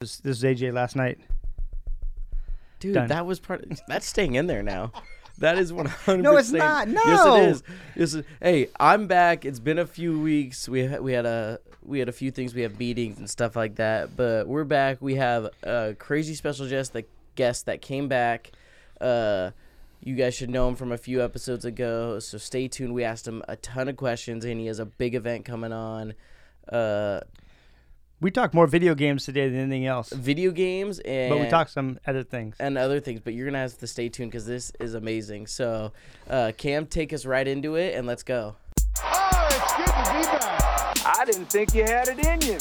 This, this is AJ last night. Dude, Done. that was part. that's staying in there now. That is one hundred. No, it's not. No. Yes, it is. Yes, it- hey, I'm back. It's been a few weeks. We ha- we had a we had a few things. We have meetings and stuff like that. But we're back. We have a crazy special guest that guest that came back. Uh, you guys should know him from a few episodes ago. So stay tuned. We asked him a ton of questions, and he has a big event coming on. Uh, We talk more video games today than anything else, video games and but we talk some other things. and other things, but you're gonna have to stay tuned because this is amazing. So, uh, Cam, take us right into it, and let's go. Oh, it's good to be back. I didn't think you had it in you.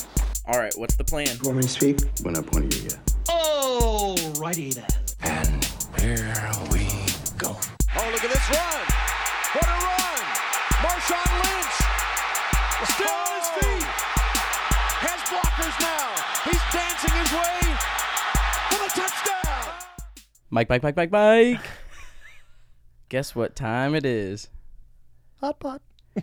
All right, what's the plan? Want me to speak? We're not pointing you yet. Alrighty then. And here we go. Oh, look at this run. What a run. Marshawn Lynch still on his feet. Has blockers now. He's dancing his way for the touchdown. Mike, Mike, Mike, Mike, Mike. Guess what time it is? Hot pot.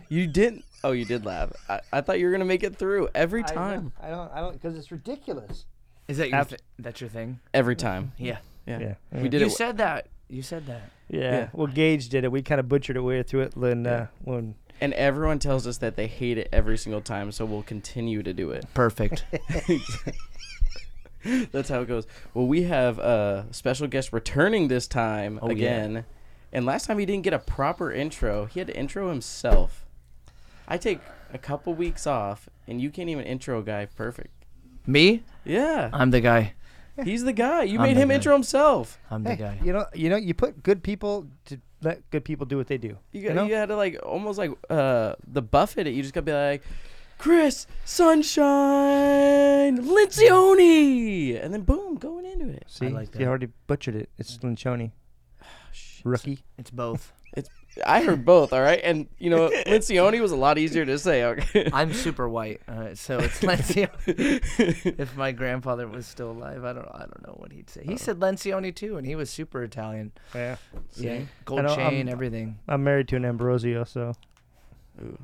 You didn't. Oh, you did laugh. I, I thought you were gonna make it through every time. I don't. I don't because it's ridiculous. Is that your After- th- that's your thing? Every time. Yeah. Yeah. Yeah. We did You it. said that. You said that. Yeah. Yeah. Well, Gage did it. We kind of butchered it way through it when uh, when and everyone tells us that they hate it every single time, so we'll continue to do it. Perfect. That's how it goes. Well, we have a special guest returning this time Oh, yeah. again. And last time he didn't get a proper intro. He had to intro himself. I take a couple weeks off, and you can't even intro a guy perfect. Me? Yeah, I'm the guy. he's the guy. You I'm made him guy. intro himself. I'm the hey, guy. you know, you know, you put good people to let good people do what they do. You got know? you had to like almost like uh the Buffer it. You just gotta be like, Cris Sunshine Lencioni, and then boom, going into it. See, like you that. already butchered it. It's Linchoni, rookie. It's both. It's I heard both. All right, and you know Lencioni was a lot easier to say. Okay. I'm super white, uh, so it's Lencioni. if my grandfather was still alive, I don't. I don't know what he'd say. He said Lencioni too, and he was super Italian. Yeah. Yeah, I gold chain, I'm- everything. I'm married to an Ambrosio, so Ooh.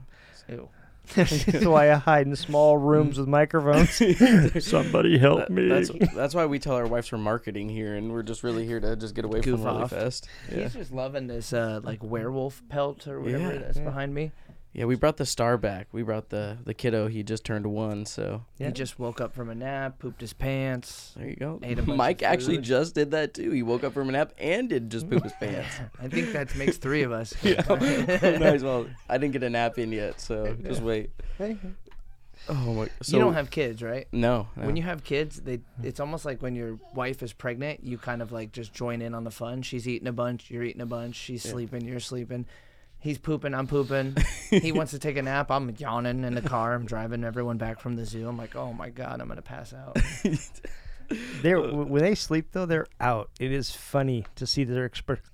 Ew. That's why I hide in small rooms with microphones. Somebody help That- that's that's why we tell our wives we're marketing here, and we're just really here to just get away Goof from really off. fast. Yeah. He's just loving this uh, like werewolf pelt or whatever Yeah. that's behind me. Yeah, we brought the star back. We brought the the kiddo. He just turned one, so Yeah. He just woke up from a nap, pooped his pants. there you go. Ate a bunch Mike of actually food. just did that too. He woke up from a nap and did just poop his pants. I think that makes three of us. yeah, might as well. I didn't get a nap in yet, so just wait. Oh my! So you don't have kids, right? no. no. When you have kids, they hmm. it's almost like when your wife is pregnant, you kind of like just join in on the fun. She's eating a bunch, you're eating a bunch, she's sleeping, you're sleeping. He's pooping, I'm pooping. he wants to take a nap, I'm yawning in the car. I'm driving everyone back from the zoo. I'm like, "Oh my god, I'm going to pass out." They're when they sleep though, they're out. It is funny to see their expression.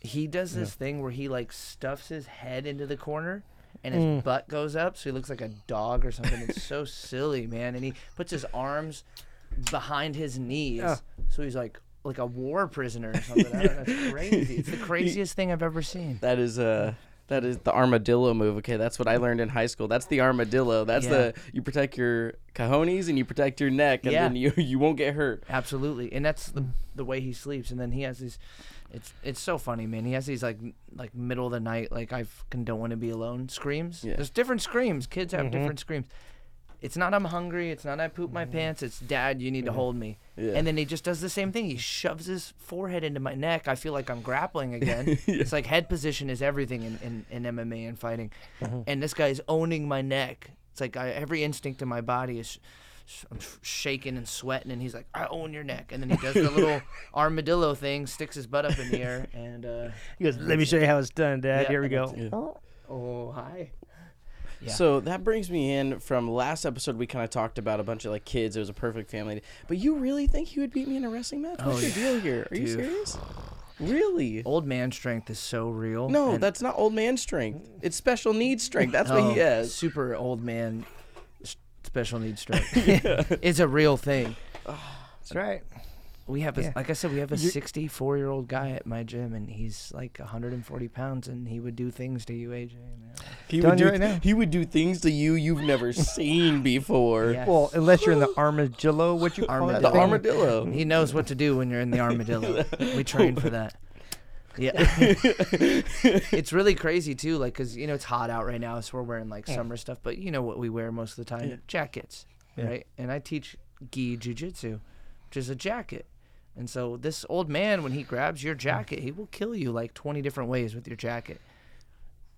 he does this thing where he like stuffs his head into the corner and his mm. butt goes up so he looks like a dog or something it's so silly man and he puts his arms behind his knees Yeah. so he's like like a war prisoner or something I don't know, it's crazy it's the craziest thing i've ever seen that is uh that is the armadillo move. Okay, that's what I learned in high school. That's the armadillo. That's Yeah. the you protect your cojones and you protect your neck, and Yeah. then you you won't get hurt. absolutely and that's the, the way he sleeps and then he has these it's it's so funny man he has these like like middle of the night like i don't want to be alone screams Yeah. there's different screams kids have different screams it's not i'm hungry it's not i poop my pants it's dad you need to hold me. Yeah. and then he just does the same thing. He shoves his forehead into my neck. I feel like i'm grappling again. It's like head position is everything in, in, in mma and fighting. And this guy's owning my neck. It's like I, every instinct in my body is sh- I'm sh- shaking and sweating, and he's like, "I own your neck," and then he does the little armadillo thing, sticks his butt up in the air, and uh, He goes, "Let me show you how it's done, Dad. Yeah, Here we go." that's oh hi, Yeah. So that brings me in from last episode. We kind of talked about a bunch of like kids. It was a perfect family. But you really think you would beat me in a wrestling match? What's Oh, your yeah. deal here? Are you serious? Really? old man strength is so real. No, that's not old man strength. It's special needs strength. That's what he has. Super old man special needs strength. it's a real thing. That's right. We have a, Yeah. like I said, we have a You- 64 year old guy at my gym, and he's like 140 pounds, and he would do things to you, AJ. Man. He Telling would do right now. he would do things to you you've never seen before. Yeah. Well, unless you're in the armadillo, what you call that The armadillo. He knows what to do when you're in the armadillo. we train for that. Yeah. it's really crazy too, like, cause you know it's hot out right now, so we're wearing like summer stuff. But you know what we wear most of the time? Yeah. Jackets, Yeah. right? And I teach gi jujitsu, which is a jacket. And so this old man, when he grabs your jacket, he will kill you like 20 different ways with your jacket.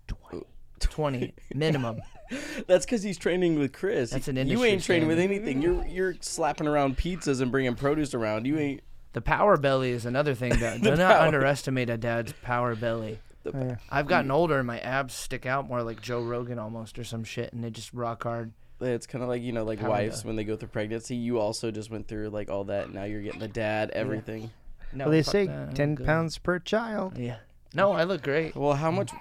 20, 20 minimum. That's because he's training with Cris. That's an industry. You ain't training with anything. You're you're slapping around pizzas and bringing produce around. You ain't. The power belly is another thing that do not power- underestimate a dad's power belly. Oh. I've gotten older and my abs stick out more like Joe Rogan almost or some shit, and they just rock hard. It's kind of like you know, like Power wives when they go through pregnancy. You also just went through like all that. Now you're getting the dad, everything. No, Well, they fuck say that, I look 10 good. pounds per child. Yeah. No, I look great. Well, how much?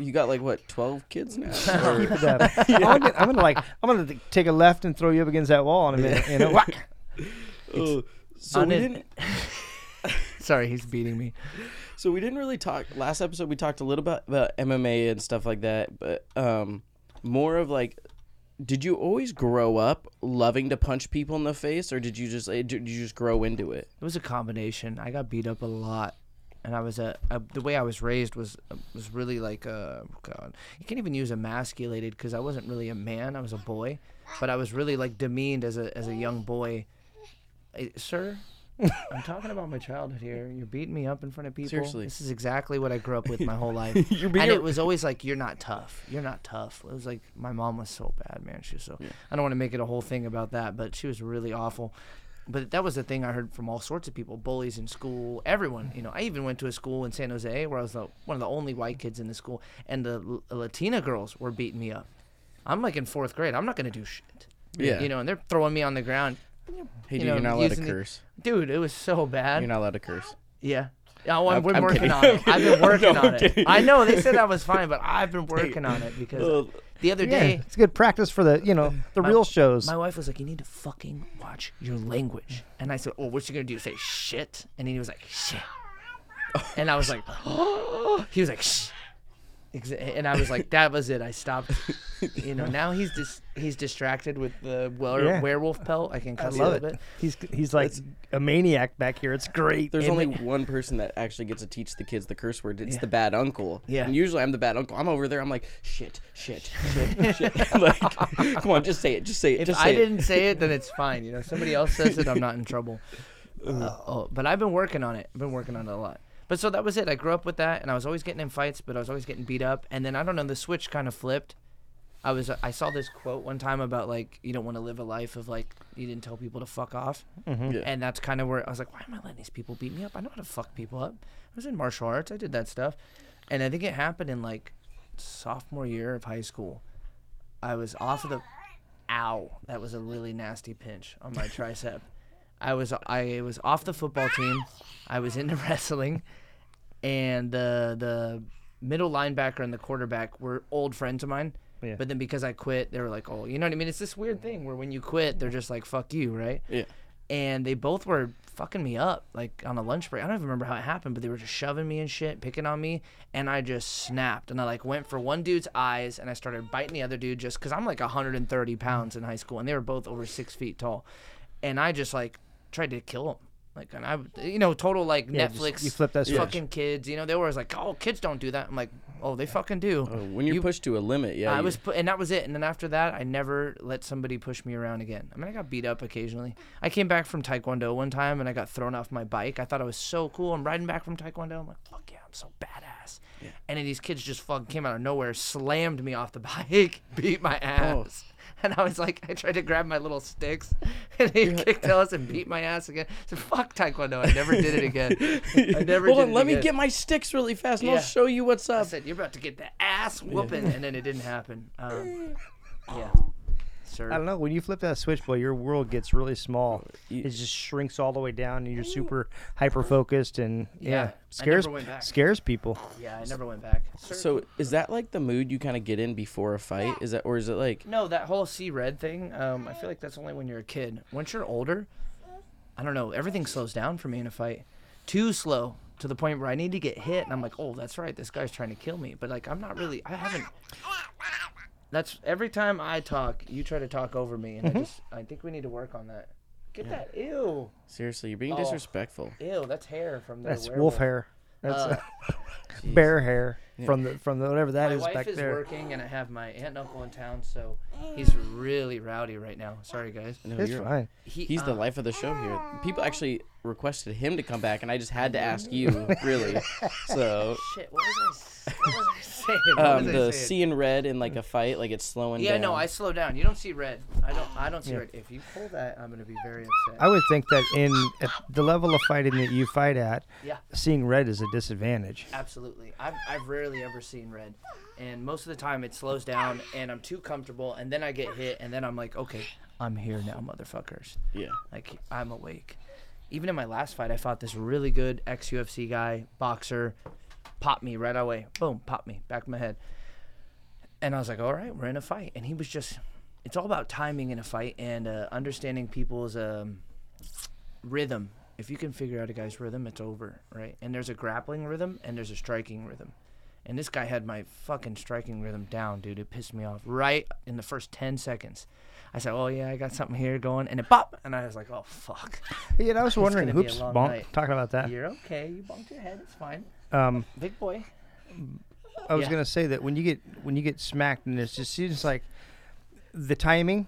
You got like what? Twelve kids now? Or- Keep it up. I'm, gonna, I'm gonna like I'm gonna t- take a left and throw you up against that wall in a minute. You know, Whack. Oh, so On we it- didn't. Sorry, he's beating me. So we didn't really talk last episode. We talked a little bit about MMA and stuff like that, but um, more of like, did you always grow up loving to punch people in the face, or did you just eh, did you just grow into it? It was a combination. I got beat up a lot, and I was a, a the way I was raised was was really like uh God. You can't even use emasculated because I wasn't really a man. I was a boy, but I was really like demeaned as a as a young boy. Eh, sir, I'm talking about my childhood here. You're beating me up in front of people. Seriously. this is exactly what I grew up with my whole life. You're and it was always like, "You're not tough. You're not tough." It was like my mom was so bad, man. She was so. I don't want to make it a whole thing about that, but she was really awful. But that was the thing I heard from all sorts of people, bullies in school, everyone. You know, I even went to a school in San Jose where I was the, one of the only white kids in the school, and the L- Latina girls were beating me up. I'm like in fourth grade. I'm not gonna do shit. Yeah. You know, and they're throwing me on the ground. Hey, you know, you're not allowed to using the- curse. Dude, it was so bad. You're not allowed to curse. Yeah. Yeah, well, I'm- I've been I'm working kidding. on it. I've been working No, on I'm it. kidding. I know they said I was fine, but I've been working on it because the other Yeah, day it's good practice for the you know the My- real shows. my wife was like, "You need to fucking watch your language," and I said, "Oh, what's she gonna do? Say shit?" And then he was like, "Shit," and I was like, "Oh." "He was like, shh," Exa- and I was like, "That was it." I stopped. You know, now he's dis- he's distracted with the were- Yeah. werewolf pelt. I can I cuss a love little it. bit. He's he's like a maniac back here. It's great. There's It only ma- one person that actually gets to teach the kids the curse word. It's Yeah. the bad uncle. Yeah. And usually I'm the bad uncle. I'm over there. I'm like, shit, shit, shit, shit. like, come on, just say it. Just say it. If just say I it. didn't say it, then it's fine. You know, somebody else says it, I'm not in trouble. Uh, oh, but I've been working on it. I've been working on it a lot. But so that was it. I grew up with that, and I was always getting in fights, but I was always getting beat up. And then I don't know, the switch kind of flipped. I was I saw this quote one time about like you don't want to live a life of like you didn't tell people to fuck off, mm-hmm. Yeah. and that's kind of where I was like, why am I letting these people beat me up? I know how to fuck people up. I was in martial arts. I did that stuff, and I think it happened in like sophomore year of high school. I was off of the ow that was a really nasty pinch on my tricep i was i was off the football team. I was into wrestling. And the the middle linebacker and the quarterback were old friends of mine. Yeah. but then because i quit they were like oh you know what i mean? It's this weird thing where when you quit they're just like fuck you right? Yeah. and they both were fucking me up like on a lunch break. I don't even remember how it happened, but they were just shoving me and shit, picking on me, and I just snapped. And I like went for one dude's eyes and I started biting the other dude just because I'm like 130 pounds in high school and they were both over six feet tall, and I just like tried to kill him. Like and I, you know, total like Yeah, just- Netflix. you flip that switch. fucking kids. You know, they were always like, "Oh, kids don't do that." I'm like, "Oh, they fucking do." Oh, when you're You- pushed to a limit, yeah. I you- was, pu- and that was it. And then after that, I never let somebody push me around again. I mean, I got beat up occasionally. I came back from Taekwondo one time, and I got thrown off my bike. I thought I was so cool. I'm riding back from Taekwondo. I'm like, fuck yeah, I'm so badass. And then these kids just fucking came out of nowhere, slammed me off the bike, beat my oh. ass. And I was like, I tried to grab my little sticks, and he kicked us and beat my ass again. I said, fuck Taekwondo. I never did it again. I never Hold did on, it let me get my sticks really fast, and Yeah. I'll show you what's up. I said, "You're about to get the ass whooping," and then it didn't happen. Um, yeah, sir. I don't know. When you flip that switch, boy, your world gets really small. You- It just shrinks all the way down, and you're super hyper focused, and Yeah, yeah, I scares never went back. scares people. Yeah, I never went back. So is that like the mood you kind of get in before a fight? Is that, or is it like? no, that whole see red thing. Um, I feel like that's only when you're a kid. Once you're older, I don't know. Everything slows down for me in a fight. Too slow to the point where I need to get hit, and I'm like, oh, that's right. This guy's trying to kill me. But like, I'm not really. I haven't. That's every time I talk, you try to talk over me, and I just. I think we need to work on that. Get that. Ew. Seriously, you're being Oh. disrespectful. Ew. That's hair from the. That's werewolf. wolf hair. That's Uh, uh, bear hair from the from the whatever that my is wife back is there. working, and I have my aunt and uncle in town, so he's really rowdy right now. Sorry, guys. No, It's you're- fine. He, He's the uh, life of the show here. People actually requested him to come back, and I just had to ask you, really. So, Shit. What was I? s- What was I saying? Um, the saying? seeing red in like a fight, like it's slowing down. Yeah, down. no, I slow down. You don't see red. I don't. I don't see Yeah. red. If you pull that, I'm gonna be very upset. I would think that in at the level of fighting that you fight at, Yeah. seeing red is a disadvantage. Absolutely. I've, I've rarely ever seen red. And most of the time it slows down and I'm too comfortable and then I get hit and then I'm like, okay, I'm here now, motherfuckers. Yeah. Like, I'm awake. Even in my last fight, I fought this really good ex UFC guy, boxer, popped me right away. Boom, popped me, back of my head. And I was like, all right, we're in a fight. And he was just, it's all about timing in a fight and uh, understanding people's um, rhythm. If you can figure out a guy's rhythm, it's over, right? And there's a grappling rhythm and there's a striking rhythm. And this guy had my fucking striking rhythm down, dude. It pissed me off right in the first 10 seconds. I said, oh, yeah, I got something here going. And it pop. And I was like, oh, fuck. Yeah, I was wondering, gonna be a hoops, bonk, night. talking about that. You're okay. You bumped your head. It's fine. Um, Big boy. I was Yeah. gonna say that when you get when you get smacked, and it just seems like the timing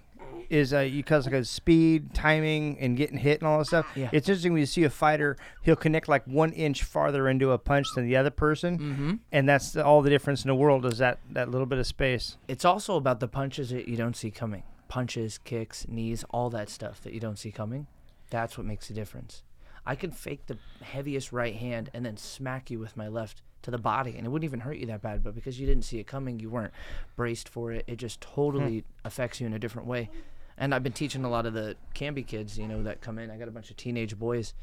is uh, you cause like a speed, timing, and getting hit and all that stuff. Yeah. It's interesting when you see a fighter, he'll connect like one inch farther into a punch than the other person, Mm-hmm. and that's the, all the difference in the world is that that little bit of space. It's also about the punches that you don't see coming. Punches, kicks, knees, all that stuff that you don't see coming. That's what makes the difference. I could fake the heaviest right hand and then smack you with my left to the body, and it wouldn't even hurt you that bad. But because you didn't see it coming, you weren't braced for it. It just totally affects you in a different way. And I've been teaching a lot of the Canby kids, you know, that come in. I got a bunch of teenage boys.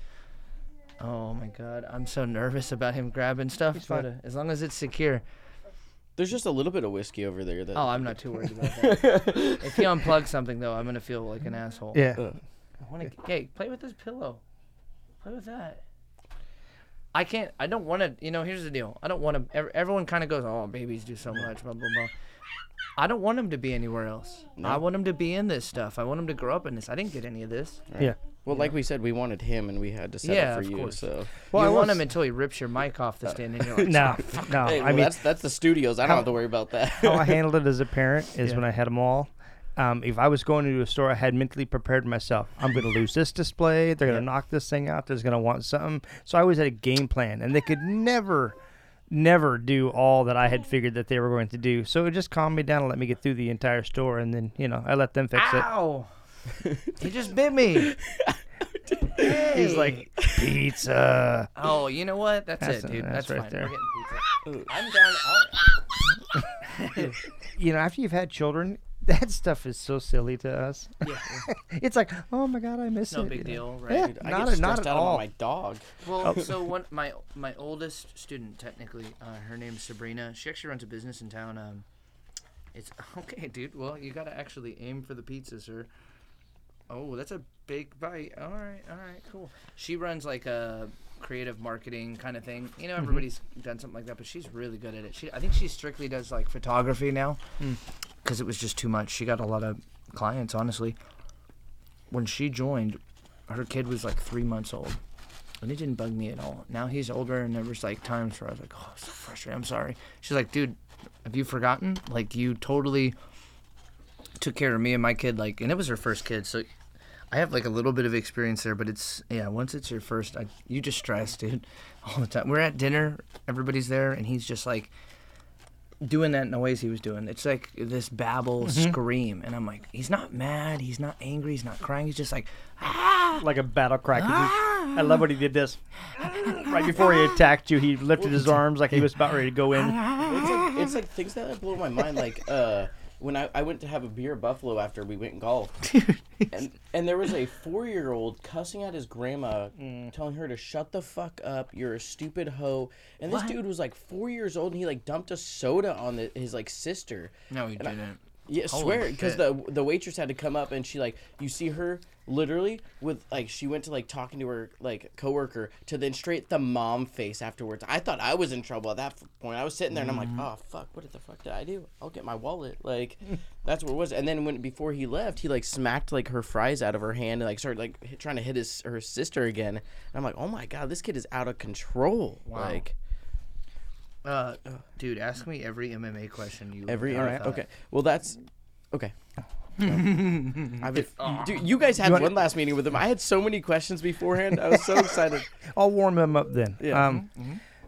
Oh my god, I'm so nervous about him grabbing stuff. But uh, as long as it's secure, There's just a little bit of whiskey over there. That Oh, I'm not too worried about that. if he unplugs something, though, I'm gonna feel like an asshole. Yeah. I want to. Hey, play with this pillow. Play with that. I can't. I don't want to. You know, here's the deal. I don't want to. Everyone kind of goes, "Oh, babies do so much." Blah blah blah. I don't want him to be anywhere else. I want him to be in this stuff. I want him to grow up in this. I didn't get any of this. Yeah. Well, like we said, we wanted him, and we had to set Yeah, up for of you. course. So, Well, I you want was- him until he rips your mic off the stand, and you're like, No, no. hey, I well, mean, that's that's the studios. I don't have to worry about that. how I handled it as a parent is Yeah. when I had them all. Um, if I was going into a store, I had mentally prepared myself. I'm going to lose this display. They're going to knock this thing out. There's going to want something. So I always had a game plan, and they could never, never do all that I had figured that they were going to do. So it just calmed me down and let me get through the entire store, and then you know I let them fix it. "Ow!" he just bit me. He's like pizza. Oh, you know what? That's, That's it, dude. that's That's, right fine. there. We're getting pizza. I'm down. You know, after you've had children, that stuff is so silly to us. yeah. It's like, oh my god, I miss No it. No big you know? deal, Yeah, right? I not, get a- not stressed at out all. about my dog. Well, so one my my oldest student, technically, uh, her name's Sabrina. She actually runs a business in town. Um, it's okay, dude. Well, you gotta actually aim for the pizza, sir. Oh, that's a big bite. All right, all right, cool. She runs like a creative marketing kind of thing. You know, everybody's done something like that, but she's really good at it. She, I think she strictly does like photography now, because it was just too much. She got a lot of clients, honestly. When she joined, her kid was like three months old. And it didn't bug me at all. Now he's older, and there was like times where I was like, "Oh, so frustrated. I'm sorry." She's like, "Dude, have you forgotten? Like, you totally took care of me and my kid. Like, and it was her first kid, so I have like a little bit of experience there. But it's yeah, once it's your first, I, you just stress, dude, all the time. We're at dinner, everybody's there, and he's just like doing that noise he was doing. It's like this babble scream, and I'm like, he's not mad, he's not angry, he's not crying. He's just like, ah. like a battle cry. 'cause he- I love what he did this. right before he attacked you, he lifted his arms like he was about ready to go in. It's like, it's like things that blow my mind. Like uh, when I, I went to have a beer at Buffalo after we went golf, and and there was a four year old cussing at his grandma, mm. telling her to shut the fuck up. You're a stupid hoe. And this What? dude was like four years old, and he like dumped a soda on the, his like sister. No, he And didn't. Yeah, Holy swear, because the the waitress had to come up and she like you see her literally with like she went to like talking to her like coworker to then straight the mom face afterwards. I thought I was in trouble at that point. I was sitting there and I'm like, mm-hmm. oh fuck, what the fuck did I do? I'll get my wallet. Like that's what it was. And then when before he left, he like smacked like her fries out of her hand and like started like hit, trying to hit his her sister again. And I'm like, oh my god, this kid is out of control. Like Uh, dude, ask me every MMA question you every ever alright, thought. okay. Well, that's okay. I've been, dude, you guys had wanna- one last meeting with him. I had so many questions beforehand. I was so excited. I'll warm them up then. Yeah. Um,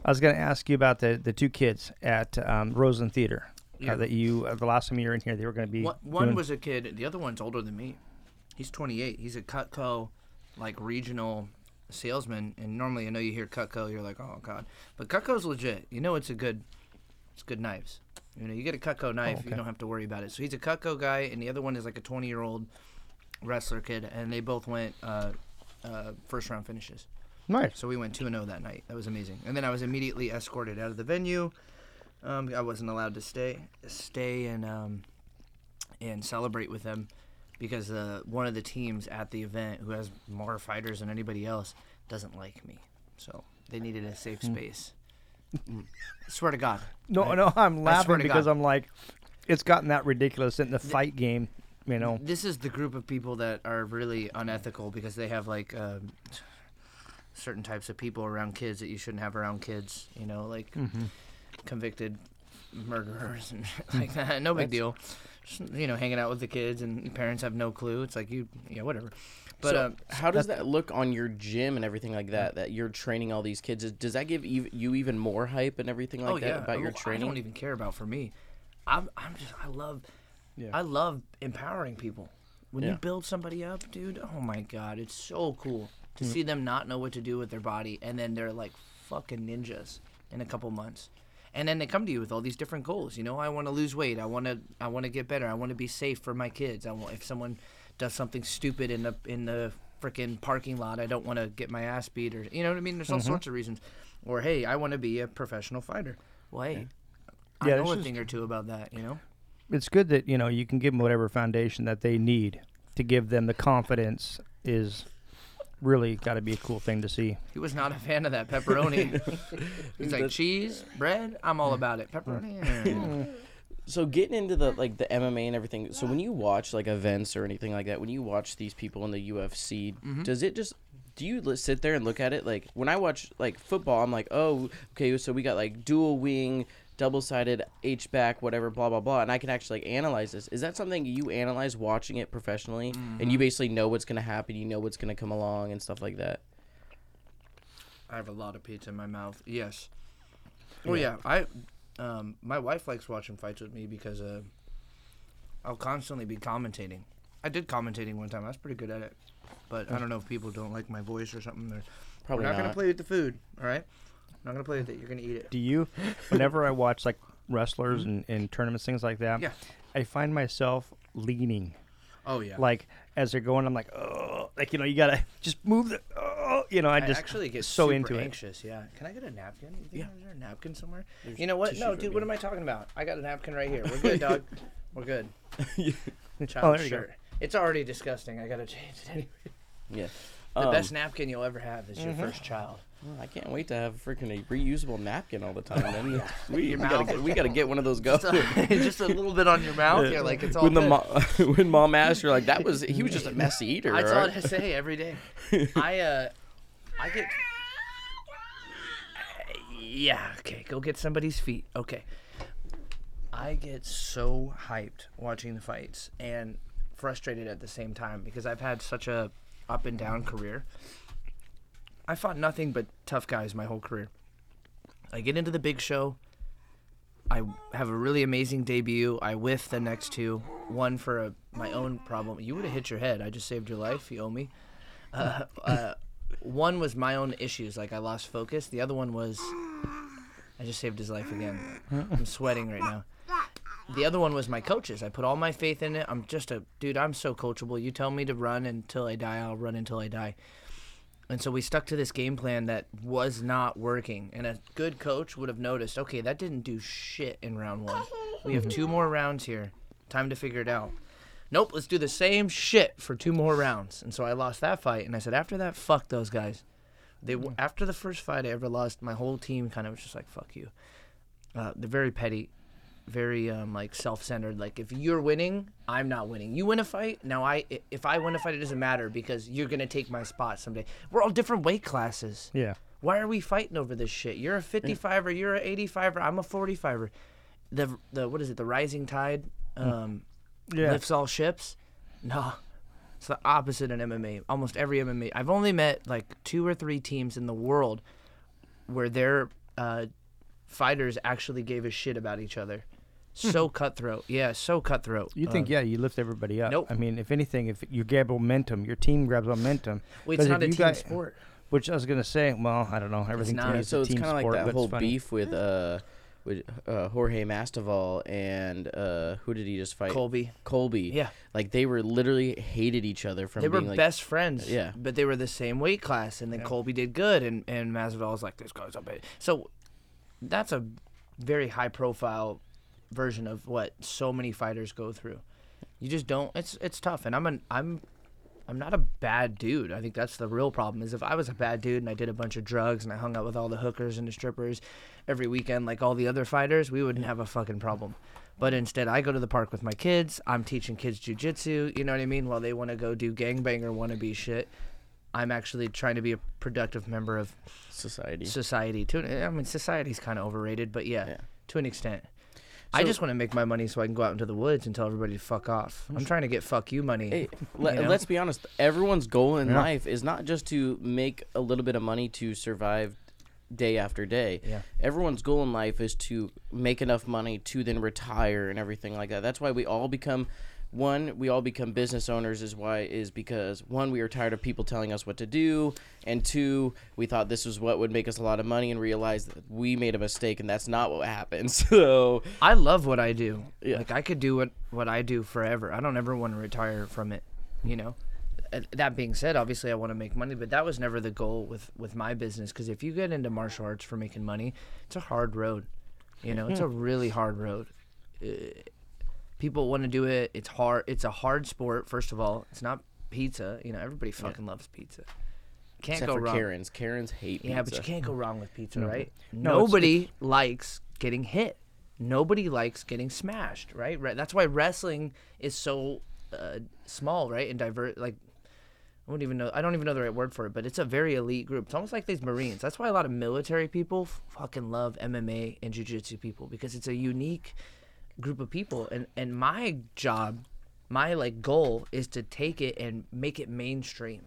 I was going to ask you about the, the two kids at um, Roseland Theater Yeah. uh, that you uh, the last time you were in here they were going to be. One, one doing- was a kid. The other one's older than me. He's 28. He's a Cutco, like regional salesman. And normally, I know you hear Cutco, you're like, oh god. But Cutco's legit. You know, it's a good, it's good knives. You know, you get a Cutco knife, you okay. don't have to worry about it. So he's a Cutco guy, and the other one is like a 20 year old wrestler kid, and they both went uh, uh, first round finishes. nice. So we went 2 0 that night. That was amazing. And then I was immediately escorted out of the venue. Um, I wasn't allowed to stay stay and um, and celebrate with them because uh, one of the teams at the event, who has more fighters than anybody else, doesn't like me. So they needed a safe space. I Swear to God. No, no, I'm laughing because God. I'm like, it's gotten that ridiculous in the fight game. You know, This is the group of people that are really unethical because they have like um, certain types of people around kids that you shouldn't have around kids. You know, like convicted murderers and like that. No big deal. You know, hanging out with the kids and parents have no clue. It's like you, yeah, whatever. But so, um, how does that look on your gym and everything like that? That you're training all these kids. Does that give ev- you even more hype and everything like oh that yeah, about your training? I don't even care about for me. I'm, I'm just, I love, Yeah. I love empowering people. When Yeah. you build somebody up, dude, oh my god, it's so cool to Mm. see them not know what to do with their body, and then they're like fucking ninjas in a couple months. And then they come to you with all these different goals. You know, I want to lose weight. I want to, I want to get better. I want to be safe for my kids. I want if someone does something stupid in the in the freaking parking lot, I don't want to get my ass beat or you know what I mean. There's all Mm-hmm. sorts of reasons. Or hey, I want to be a professional fighter. Well, hey, I Yeah, know a thing or two about that. You know. it's good that you know you can give them whatever foundation that they need to give them the confidence is really got to be a cool thing to see. He was not a fan of that pepperoni. He's like cheese, bread. I'm all about it. Pepperoni. eh." so getting into the like the MMA and everything. So when you watch like events or anything like that, when you watch these people in the UFC, Mm-hmm. does it just do you li- sit there and look at it like when I watch like football, I'm like, oh, okay, so we got like dual wing, double sided H back, whatever, blah blah blah, and I can actually like analyze this. Is that something you analyze watching it professionally, and Mm-hmm. you basically know what's gonna happen, you know what's gonna come along and stuff like that? I have a lot of pizza in my mouth. Yes. Oh yeah, I. Um, my wife likes watching fights with me because uh, I'll constantly be commentating. I did commentating one time. I was pretty good at it, but I don't know if people don't like my voice or something. They're, Probably We're not, not. gonna play with the food. All right. I'm not gonna play with it. You're gonna eat it. Do you? Whenever I watch like wrestlers and, and tournaments, things like that, Yeah. I find myself leaning. Oh yeah. Like as they're going, I'm like, oh, like you know, you gotta just move the, oh, you know, I I just actually get so super into it. anxious. Yeah. Can I get a napkin? You think Is there a napkin somewhere? you know what? No, tissue dude. for What am I talking about? I got a napkin right here. We're good, dog. We're good. Child oh, there you go. shirt. It's already disgusting. I gotta change it anyway. Yeah. The Um, best napkin you'll ever have is your Mm-hmm. first child. Well, I can't wait to have freaking a reusable napkin all the time. Then we, we gotta get, we gotta get one of those go. just a little bit on your mouth. You're like it's all when the mo- when mom asked, you're like, that was he was just a messy eater. That's all right? I say every day. I uh, I get. Yeah. Okay. Go get somebody's feet. Okay. I get so hyped watching the fights and frustrated at the same time because I've had such a up and down career. I fought nothing but tough guys my whole career. I get into the big show. I have a really amazing debut. I whiff the next two. One for a, my own problem. You would have hit your head. I just saved your life. You owe me. Uh, uh, one was my own issues, like I lost focus. The other one was I just saved his life again. I'm sweating right now. The other one was my coaches. I put all my faith in it. I'm just a dude. I'm so coachable. You tell me to run until I die, I'll run until I die. And so we stuck to this game plan that was not working. And a good coach would have noticed, okay, that didn't do shit in round one. We have two more rounds here. Time to figure it out. Nope, let's do the same shit for two more rounds. And so I lost that fight, and I said after that, fuck those guys. They w after the first fight I ever lost, my whole team kind of was just like fuck you. Uh, they're very petty, very um, like self-centered. Like if you're winning, I'm not winning. You win a fight, now I if I win a fight, it doesn't matter because you're gonna take my spot someday. We're all different weight classes. Yeah. Why are we fighting over this shit? You're a 55er, you're a 85er, I'm a 45er. The the what is it? The rising tide um, Yeah. lifts all ships. No, it's the opposite in MMA. Almost every MMA. I've only met like two or three teams in the world where their uh, fighters actually gave a shit about each other. So cutthroat. Yeah, so cutthroat. You think, Uh, yeah, you lift everybody up. nope. I mean, if anything, if you grab momentum, your team grabs momentum. well, 'Cause it's not a you team got- sport. Which I was gonna say. Well, I don't know. Everything not. to me Yeah, is so a it's team kind of like sport, that whole beef with uh with uh, Jorge Masvidal and uh who did he just fight? Colby. Colby. Yeah. Like they were literally hated each other from They were like best friends. Yeah. But they were the same weight class, and then Colby did good, and and Masvidal was like, "This guy's up." So that's a very high profile version of what so many fighters go through. You just don't. It's it's tough, and I'm an I'm. I'm not a bad dude. I think that's the real problem. Is if I was a bad dude and I did a bunch of drugs and I hung out with all the hookers and the strippers every weekend like all the other fighters, we wouldn't have a fucking problem. But instead, I go to the park with my kids. I'm teaching kids jujitsu. You know what I mean? While they want to go do gangbanger wannabe shit, I'm actually trying to be a productive member of society. society. To I mean, society's kind of overrated, but yeah, Yeah. to an extent. I just want to make my money so I can go out into the woods and tell everybody to fuck off. I'm trying to get fuck you money. Hey, let, You know? let's be honest. Everyone's goal in Yeah. life is not just to make a little bit of money to survive day after day. Yeah. Everyone's goal in life is to make enough money to then retire and everything like that. That's why we all become one, we all become business owners is why is because one, we are tired of people telling us what to do, and two, we thought this was what would make us a lot of money and realized that we made a mistake and that's not what happened. So I love what I do. Yeah. Like I could do what what I do forever. I don't ever want to retire from it. You know. Uh, That being said, obviously I want to make money, but that was never the goal with with my business. Because if you get into martial arts for making money, it's a hard road. You know, it's a really hard road. People want to do it. It's hard. It's a hard sport. First of all, it's not pizza. You know, everybody fucking loves pizza. Can't except go for wrong. Karens. Karens hate pizza. Yeah, but you can't go wrong with pizza, right? No, it's- Nobody likes getting hit. Nobody likes getting smashed, right? Re- That's why wrestling is so uh, small, right? And divert. Like, I don't even know. I don't even know the right word for it, but it's a very elite group. It's almost like these Marines. That's why a lot of military people f- fucking love MMA and Jiu-Jitsu people because it's a unique group of people. And and my job, my like goal is to take it and make it mainstream.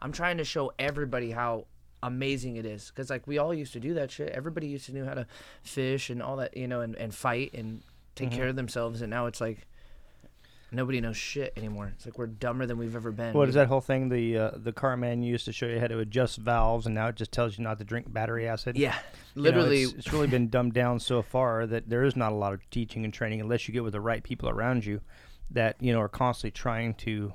I'm trying to show everybody how amazing it is because like we all used to do that shit. Everybody used to know how to fish and all that, you know, and, and fight and take Mm-hmm. care of themselves. And now it's like nobody knows shit anymore. It's like we're dumber than we've ever been. What is that whole thing the uh, the car man used to show you how to adjust valves, and now it just tells you not to drink battery acid? Yeah, You know, literally. it's, it's really been dumbed down so far that there is not a lot of teaching and training unless you get with the right people around you that you know are constantly trying to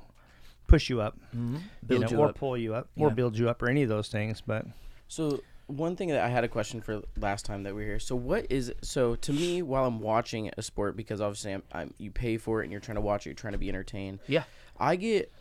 push you up, build you know, you or up. pull you up, or Yeah. build you up, or any of those things. But So one thing that I had a question for last time that we were here. So what is so to me while I'm watching a sport because obviously I'm, I'm you pay for it and you're trying to watch it, you're trying to be entertained. Yeah. I get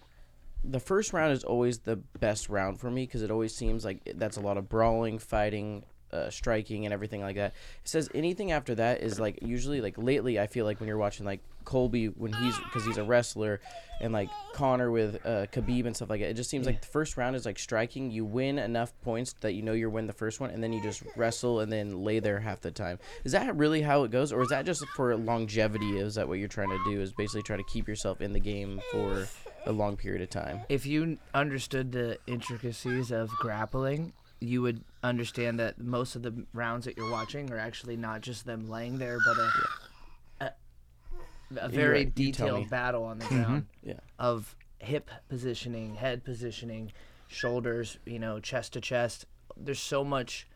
the first round is always the best round for me because it always seems like that's a lot of brawling, fighting, uh, striking, and everything like that. It says anything after that is like usually like lately. I feel like when you're watching like Colby when he's because he's a wrestler, and like Conor with uh, Khabib and stuff like that. It just seems like the first round is like striking. You win enough points that you know you win the first one, and then you just wrestle and then lay there half the time. Is that really how it goes, or is that just for longevity? Is that what you're trying to do? Is basically try to keep yourself in the game for a long period of time? if you understood the intricacies of grappling, you would understand that most of the rounds that you're watching are actually not just them laying there, but a, a, a very right. You tell me. detailed battle on the ground Yeah. of hip positioning, head positioning, shoulders, you know, chest to chest. There's so much.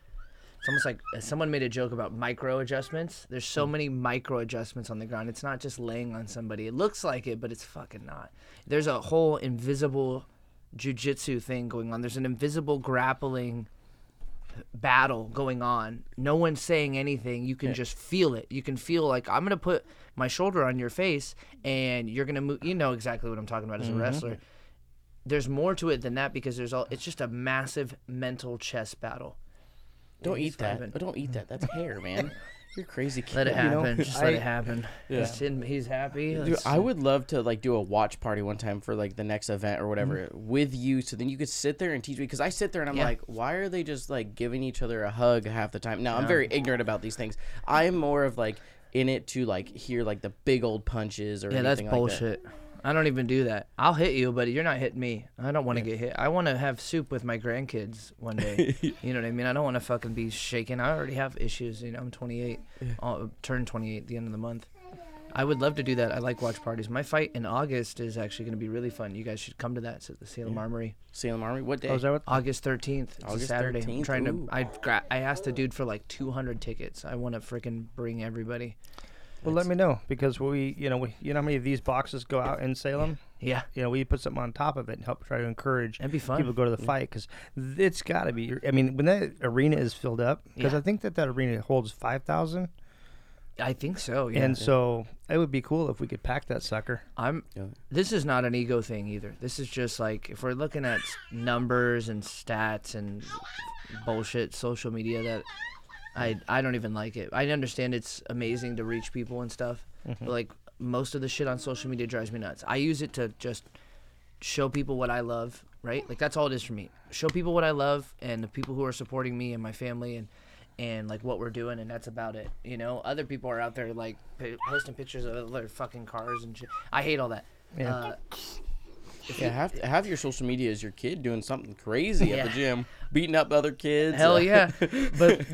It's almost like uh, someone made a joke about micro adjustments. There's so many micro adjustments on the ground. It's not just laying on somebody. It looks like it, but it's fucking not. There's a whole invisible jujitsu thing going on. There's an invisible grappling battle going on. No one's saying anything. You can just feel it. You can feel like I'm gonna put my shoulder on your face, and you're gonna move. You know exactly what I'm talking about as a mm-hmm. wrestler. There's more to it than that because there's all. It's just a massive mental chess battle. Don't eat that. don't eat that. That's hair, man. You're crazy kid. Let it You know, happen. just let I- it happen. Yeah. He's, in- he's happy. Dude, Let's- I would love to like do a watch party one time for like the next event or whatever Mm-hmm. with you, so then you could sit there and teach me. Because I sit there and I'm Yeah. like, why are they just like giving each other a hug half the time? Now I'm very ignorant about these things. I'm more of like in it to like hear like the big old punches or Yeah, that's anything like that. I don't even do that. I'll hit you, but you're not hitting me. I don't want to get hit. I want to have soup with my grandkids one day. you know what I mean? I don't want to fucking be shaken. I already have issues. You know, I'm 28. I'll uh, turn 28 at the end of the month. I would love to do that. I like watch parties. My fight in August is actually going to be really fun. You guys should come to that. It's at the Salem Armory. Salem Armory. What day? Oh, is that what? August 13th. It's a August Saturday. I'm 13th? trying Ooh. to. I gra- I asked the dude for like 200 tickets. I want to freaking bring everybody. Well, let me know because we, you know, we, you know, how many of these boxes go out in Salem? Yeah, You know, we put something on top of it and help try to encourage That'd be fun. people to go to the mm. fight because it's got to be. I mean, when that arena is filled up, because Yeah. I think that that arena holds five thousand, I think so. Yeah. and so it would be cool if we could pack that sucker. I'm. Yeah. This is not an ego thing either. This is just like if we're looking at numbers and stats and bullshit social media that I I don't even like it. I understand it's amazing to reach people and stuff, but like most of the shit on social media drives me nuts. I use it to just show people what I love, right? Like that's all it is for me. Show people what I love and the people who are supporting me and my family and and like what we're doing and that's about it. You know, other people are out there like p- posting pictures of their fucking cars and shit. I hate all that. Yeah. Uh, Yeah, have have your social media as your kid doing something crazy at the gym, beating up other kids. Hell yeah. But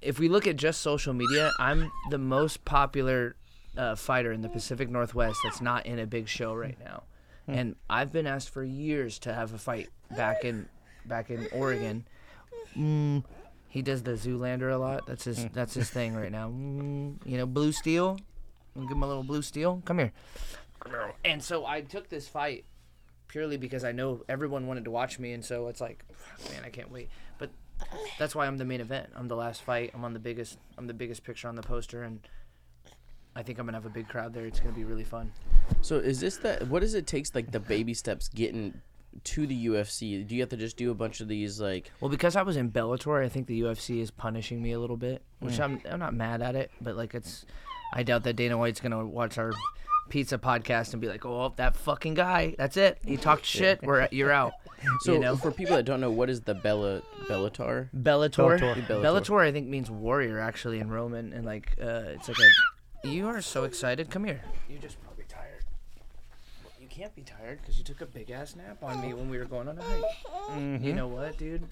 if we look at just social media, I'm the most popular uh, fighter in the Pacific Northwest that's not in a big show right now. And I've been asked for years to have a fight back in back in Oregon. Mm, he does the Zoolander a lot. That's his that's his thing right now. Mm, you know, blue steel. I'll give him a little blue steel. Come here. And so I took this fight purely because I know everyone wanted to watch me, and so it's like, man, I can't wait. But that's why I'm the main event. I'm the last fight. I'm on the biggest. I'm the biggest picture on the poster, and I think I'm gonna have a big crowd there. It's gonna be really fun. So is this that? What does it take? Like the baby steps getting to the UFC. Do you have to just do a bunch of these like? Well, because I was in Bellator, I think the UFC is punishing me a little bit, which mm. I'm I'm not mad at it, but like it's, I doubt that Dana White's gonna watch our pizza podcast and be like, oh, that fucking guy. That's it. He talked shit. We're you're out. So you know. for people that don't know, what is the Bella Bellator? Bellator. Bellator. Bellator. Bellator. I think means warrior actually in Roman, and like uh, it's like a. You are so excited. Come here. You're just probably tired. You can't be tired because you took a big ass nap on me when we were going on a hike. You know what, dude?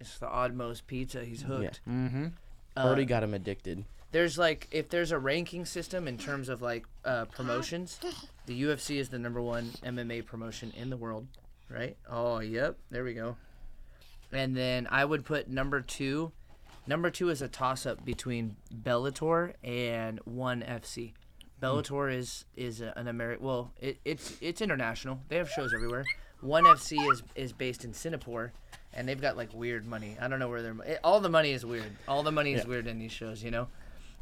It's the Oddmost pizza. He's hooked. Mm-hmm. Uh, Already got him addicted. There's like if there's a ranking system in terms of like uh, promotions, the UFC is the number one MMA promotion in the world, right? Oh, yep, there we go. And then I would put number two. Number two is a toss up between Bellator and One FC. Bellator is is a- an American. Well, it, it's it's international. They have shows everywhere. One FC is is based in Singapore, and they've got like weird money. I don't know where their mo- it, all the money is weird. All the money is weird in these shows, you know.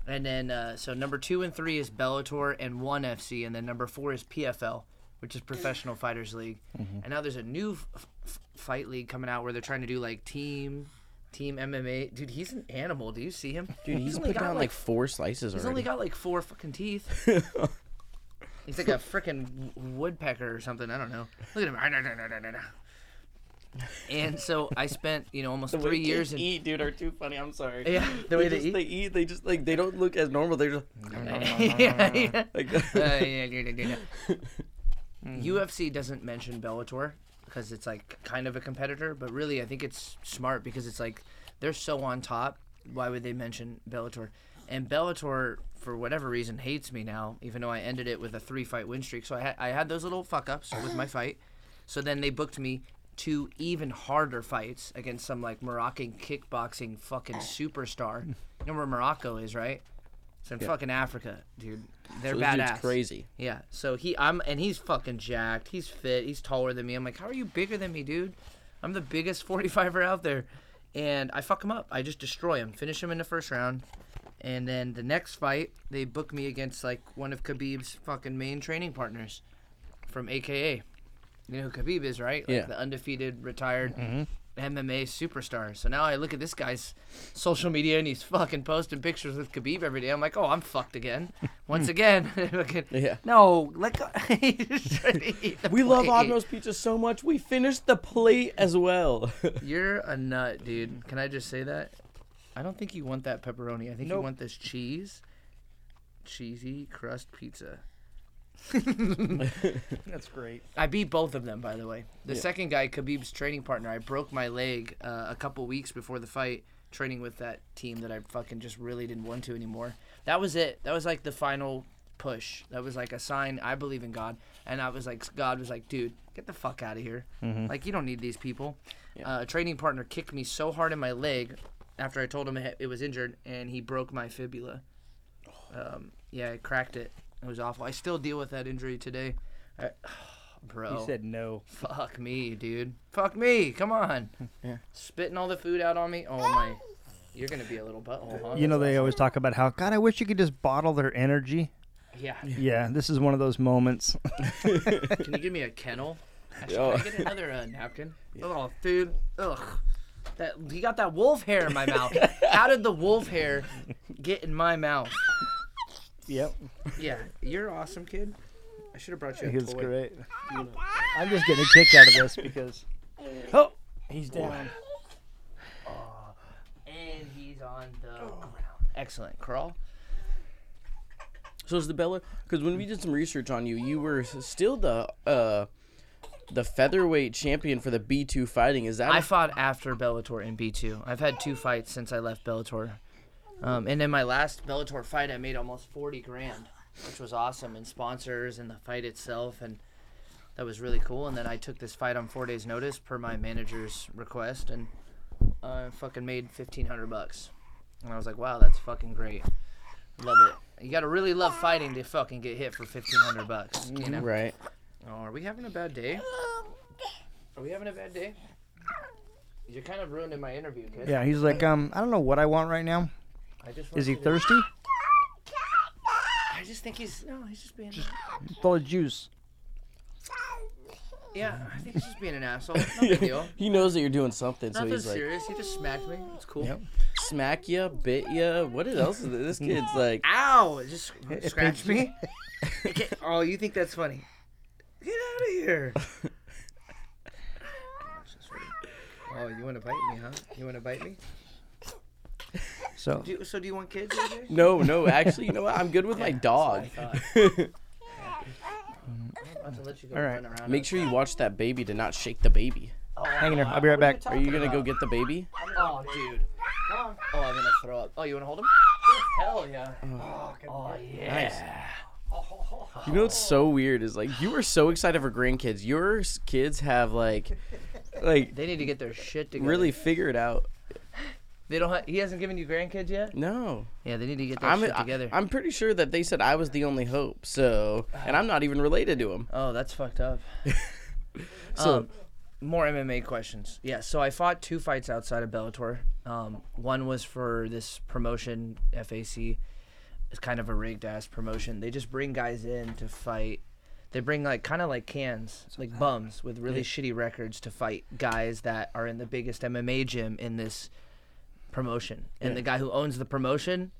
And then uh, so number two and three is Bellator and One FC, and then number four is PFL, which is Professional Fighters League. And now there's a new f- f- fight league coming out where they're trying to do like team team MMA. Dude, he's an animal. Do you see him? Dude, he's only put got, down like four slices He's already. only got like four fucking teeth. He's like a freaking woodpecker or something. I don't know. Look at him. And so I spent, you know, almost three years in. eat, dude, are too funny. I'm sorry. Yeah, the way they just, eat. They eat. They just like they don't look as normal. They're just yeah, yeah. like. Uh, yeah, yeah, yeah, yeah, yeah. UFC doesn't mention Bellator because it's like kind of a competitor, but really I think it's smart because it's like they're so on top. Why would they mention Bellator? And Bellator, for whatever reason, hates me now, even though I ended it with a three fight win streak. So I had I had those little fuck ups with my fight. So then they booked me two even harder fights against some like Moroccan kickboxing fucking ah. superstar. You know where Morocco is, right? It's in fucking Africa, dude. They're So this dude's badass. crazy. Yeah. So he, I'm, and he's fucking jacked. He's fit. He's taller than me. I'm like, how are you bigger than me, dude? I'm the biggest 45er out there. and I fuck him up. I just destroy him, finish him in the first round, and then the next fight they book me against like one of Khabib's fucking main training partners from AKA. You know who Khabib is, right? Like Yeah. the undefeated retired mm-hmm. MMA superstar. So now I look at this guy's social media and he's fucking posting pictures with Khabib every day. I'm like, oh, I'm fucked again. Once again. Yeah. No, let go. He's just trying to eat the We love plate. Pizza so much. We finished the plate as well. You're a nut, dude. Can I just say that? I don't think you want that pepperoni. I think you want this cheese, cheesy crust pizza. That's great. I beat both of them, by the way. The Yeah. second guy, Khabib's training partner, I broke my leg uh, a couple weeks before the fight, training with that team that I fucking just really didn't want to anymore. That was it. That was like the final push. That was like a sign. I believe in God, and I was like, God was like, dude, get the fuck out of here. Like you don't need these people. Uh, a training partner kicked me so hard in my leg after I told him it it was injured, and he broke my fibula. Um, yeah, I cracked it. It was awful. I still deal with that injury today. I, bro. You said no. Fuck me, dude. Fuck me. Come on. Yeah. Spitting all the food out on me. Oh my. You're gonna be a little butthole, huh? You know they always talk about how God, I wish you could just bottle their energy. Yeah. Yeah, this is one of those moments. Can you give me a kennel? Actually, Oh. can I get another uh, napkin? Oh, dude. Ugh. That you got that wolf hair in my mouth. How did the wolf hair get in my mouth? Yep, Yeah, you're awesome, kid. I should have brought you a he was toy. great. I'm just getting a kick out of this because oh, he's down. And he's on the ground. Excellent. Crawl. So is the Bella? Because when we did some research on you, you were still the uh, the featherweight champion for the B two fighting. Is that? I a- fought after Bellator in B2. I've had two fights since I left Bellator. Um, and then my last Bellator fight, I made almost 40 grand, which was awesome, and sponsors and the fight itself. And that was really cool. And then I took this fight on four days' notice per my manager's request, and I fucking made 1500 bucks. And I was like, wow, that's fucking great. Love it. You gotta really love fighting to fucking get hit for 1500 bucks, you know? right. Oh, are we having a bad day? Are we having a bad day? You're kind of ruining my interview, kid. Yeah, he's like, um, I don't know what I want right now. I just want Is he to- thirsty? I just think he's no, he's just being. Full of juice. yeah, I think he's just being an asshole. No big deal. He knows that you're doing something, so Nothing he's like, serious. He just smacked me. It's cool. Yep. smack ya, bit ya. What else? Is it? This kid's like, Ow! It just It scratched pinched me. Get- oh, you think that's funny? Get out of here. Oh, you want to bite me, huh? You want to bite me? So Do you, so do you want kids, AJ? no, no. Actually, you know what? I'm good with my dog. That's what I thought. I'm about to let you go All right. Make sure you watch that baby to not shake the baby. Oh, hang in there. I'll be right back. Are you gonna go get the baby? Oh, dude. Oh, I'm gonna throw up. Oh, you wanna hold him? Hell yeah. Oh, oh, oh yeah. Nice. You know what's so weird is like you were so excited for grandkids. Your kids have like, like They need to get their shit together. really figure it out. They don't. Ha- he hasn't given you grandkids yet. No, Yeah, they need to get their I'm shit together. I'm pretty sure that they said I was the only hope. So, and I'm not even related to him. oh, that's fucked up. So Um, more MMA questions. Yeah, so I fought two fights outside of Bellator. Um, one was for this promotion, FAC. It's kind of a rigged ass promotion. They just bring guys in to fight. They bring like kind of like cans, like bums with really shitty records to fight guys that are in the biggest MMA gym in this promotion. And the guy who owns the promotion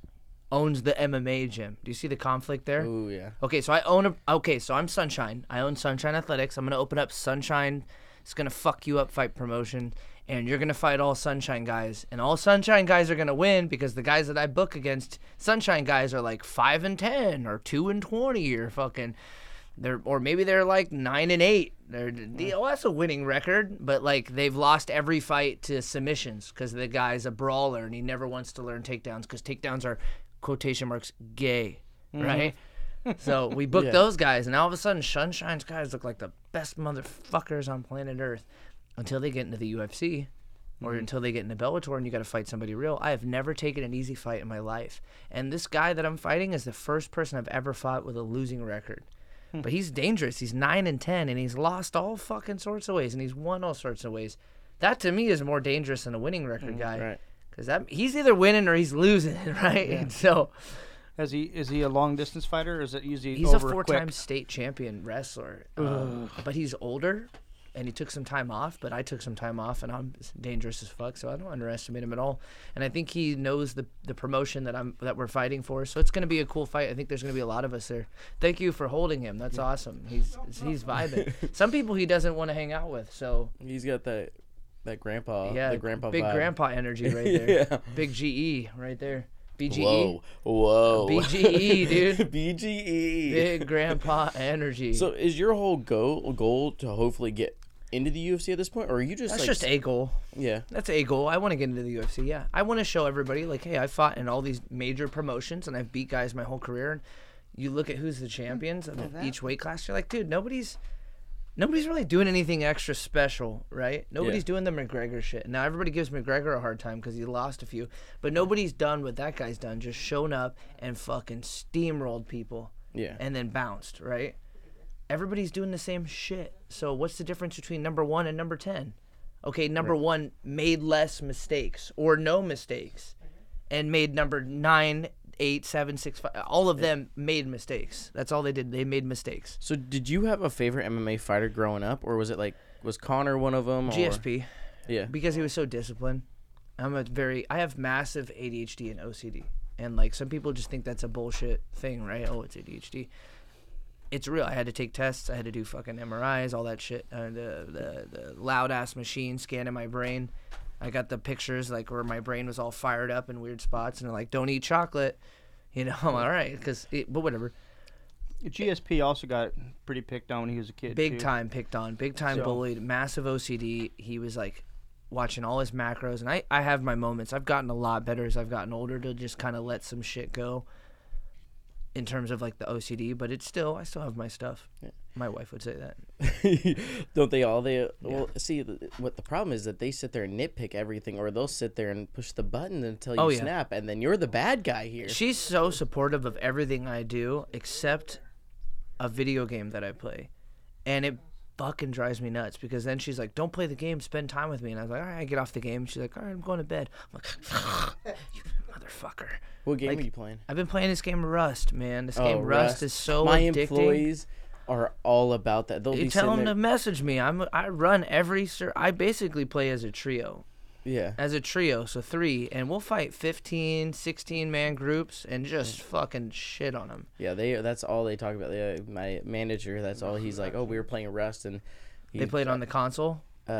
owns the MMA gym. Do you see the conflict there? oh yeah, Okay, so I own a. Okay, so I'm Sunshine. I own Sunshine Athletics. I'm gonna open up Sunshine. It's gonna fuck you up fight promotion, and you're gonna fight all Sunshine guys, and all Sunshine guys are gonna win because the guys that I book against Sunshine guys are like five and ten or two and twenty or fucking. They're, or maybe they're like nine and eight. They're the, oh, that's a winning record, but like they've lost every fight to submissions because the guy's a brawler and he never wants to learn takedowns because takedowns are quotation marks gay, mm-hmm. right? So we booked Yeah. those guys, and all of a sudden, Sunshine's guys look like the best motherfuckers on planet Earth until they get into the UFC or mm-hmm. until they get into Bellator and you got to fight somebody real. I have never taken an easy fight in my life. And this guy that I'm fighting is the first person I've ever fought with a losing record. But he's dangerous. He's 9 and 10 and he's lost all fucking sorts of ways and he's won all sorts of ways. That to me is more dangerous than a winning record guy. Right. Because that he's either winning or he's losing, right? And so Is he is he a long distance fighter? Or is it usually he's a four-time state champion wrestler, um, but he's older, and he took some time off. But I took some time off, and I'm dangerous as fuck, so I don't underestimate him at all. And I think he knows the the promotion that I'm that we're fighting for. So it's gonna be a cool fight. I think there's gonna be a lot of us there. Thank you for holding him. That's awesome. He's he's vibing. some people he doesn't want to hang out with, so He's got that that grandpa. yeah, the grandpa. big vibe. grandpa energy right there. Yeah. Big GE right there. BGE. Whoa, whoa. BGE, dude. BGE. Big grandpa energy. So is your whole goal goal to hopefully get into the UFC at this point, or are you just that's like just a goal. yeah? That's a goal. I want to get into the UFC. Yeah, I want to show everybody like, hey, I fought in all these major promotions and I've beat guys my whole career. And you look at who's the champions of each weight class. You're like, dude, nobody's nobody's really doing anything extra special, right? Nobody's Yeah. doing the McGregor shit. Now everybody gives McGregor a hard time because he lost a few, but nobody's done what that guy's done. Just shown up and fucking steamrolled people. Yeah. And then bounced, right? Everybody's doing the same shit. So what's the difference between number one and number ten? Okay, number one made less mistakes or no mistakes, and made number nine, eight, seven, six, five. All of them made mistakes. That's all they did. They made mistakes. So did you have a favorite MMA fighter growing up, or was it like was Conor one of them? Or? GSP Yeah. because he was so disciplined. I'm a very I have massive ADHD and OCD. And like some people just think that's a bullshit thing, right? Oh, it's ADHD. It's real. I had to take tests. I had to do fucking MRIs, all that shit. Uh, the the the loud ass machine scanning my brain. I got the pictures like where my brain was all fired up in weird spots, and like, "Don't eat chocolate." You know, I'm all right, because but whatever. GSP also got pretty picked on when he was a kid. big too. time picked on, big time So- bullied, massive OCD. He was like watching all his macros, and I I have my moments. I've gotten a lot better as I've gotten older to just kind of let some shit go. In terms of like the OCD, but it's still I still have my stuff. My wife would say that. Don't they all? They well, see what the problem is that they sit there and nitpick everything, or they'll sit there and push the button until you Oh, yeah. snap, and then you're the bad guy here. She's so supportive of everything I do except a video game that I play. And it fucking drives me nuts because then she's like, Don't play the game, spend time with me. And I was like, All right, I get off the game. She's like, All right, I'm going to bed. I'm like, You motherfucker. What game like, are you playing? I've been playing this game Rust, man. This Oh, game Rust, is so My addicting. employees are all about that. They'll you tell them there. to message me. I'm I run every ser- I basically play as a trio. yeah. As a trio, so three, and we'll fight 15, 16 man groups and just fucking shit on them. Yeah, they that's all they talk about. Yeah, my manager, that's all he's like. Oh, we were playing Rust, and he, They played on the console or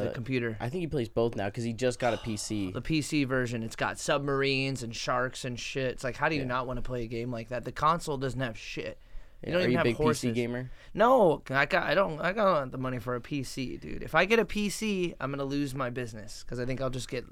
uh, the computer. I think he plays both now because he just got a PC. The PC version, it's got submarines and sharks and shit. It's like, how do you not want to play a game like that? The console doesn't have shit. You don't Are even you a have big horses. PC gamer? No, I got. I don't. I got the money for a PC, dude. If I get a PC, I'm gonna lose my business because I think I'll just get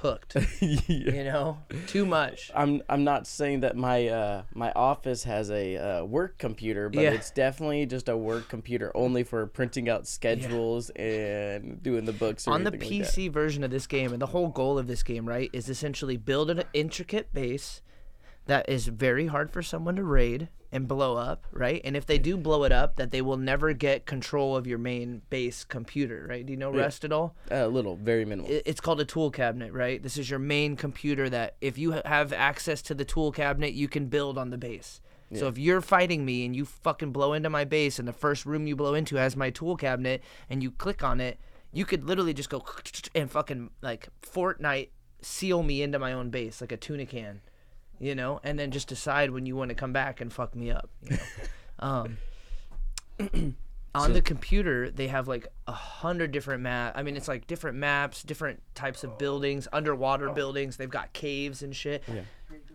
hooked. You know, too much. I'm I'm not saying that my uh, my office has a uh, work computer, but Yeah. it's definitely just a work computer only for printing out schedules and doing the books. Or on the anything like. PC version of this game, and the whole goal of this game, right, is essentially build an intricate base that is very hard for someone to raid and blow up, right? And if they do blow it up, that they will never get control of your main base computer, right? Do you know Rust at all? Uh, a little, very minimal. it's called a tool cabinet, right? This is your main computer that if you have access to the tool cabinet, you can build on the base. So if you're fighting me and you fucking blow into my base and the first room you blow into has my tool cabinet and you click on it, you could literally just go and fucking like Fortnite seal me into my own base like a tuna can, you know, and then just decide when you want to come back and fuck me up. You know? um, on the computer they have like a hundred different map i mean it's like different maps different types of buildings underwater buildings they've got caves and shit Yeah.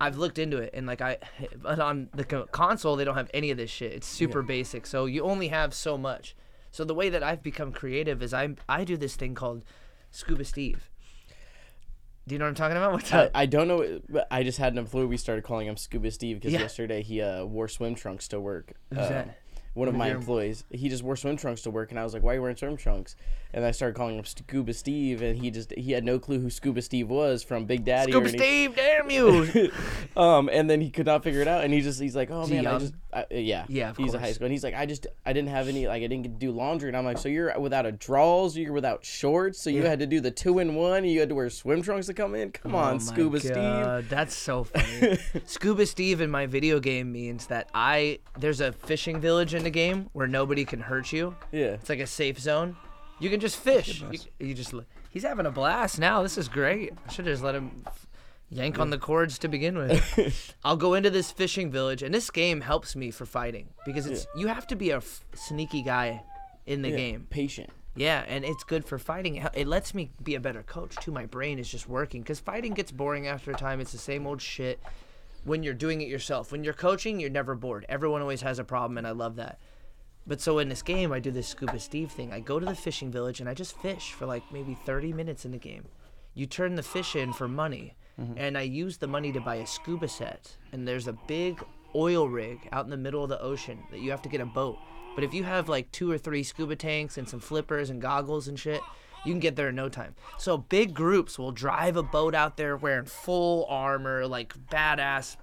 i've looked into it and like i but on the co- console they don't have any of this shit it's super basic so you only have so much so the way that i've become creative is i i do this thing called scuba steve do you know what i'm talking about what's I, up I don't know, but I just had an employee. We started calling him Scuba Steve because Yeah. yesterday he uh, wore swim trunks to work. Who's Uh, that? One of of my your- employees. He just wore swim trunks to work, and I was like, "Why are you wearing swim trunks?" And I started calling him Scuba Steve, and he just he had no clue who Scuba Steve was from Big Daddy. Scuba Steve, damn you! um, and then he could not figure it out, and he just he's like, oh man, I just I, uh, yeah Yeah, of he's a high school, and he's like, I just I didn't have any like I didn't get to do laundry, and I'm like, so you're without a drawers, you're without shorts, so you had to do the two in one, and you had to wear swim trunks to come in. Come Oh on, Scuba Steve. That's so funny. Scuba Steve in my video game means that I there's a fishing village in the game where nobody can hurt you. Yeah. It's like a safe zone. You can just fish. You, you just he's having a blast now. This is great. I should just let him yank on the cords to begin with. I'll go into this fishing village, and this game helps me for fighting because it's you have to be a f- sneaky guy in the game. patient. Yeah, and it's good for fighting. It lets me be a better coach too. My brain is just working because fighting gets boring after a time. It's the same old shit. When you're doing it yourself, when you're coaching, you're never bored. Everyone always has a problem, and I love that. But so in this game, I do this Scuba Steve thing. I go to the fishing village and I just fish for like maybe 30 minutes in the game. You turn the fish in for money, mm-hmm. and I use the money to buy a scuba set. And there's a big oil rig out in the middle of the ocean that you have to get a boat. But if you have like two or three scuba tanks and some flippers and goggles and shit, you can get there in no time. So big groups will drive a boat out there wearing full armor, like badass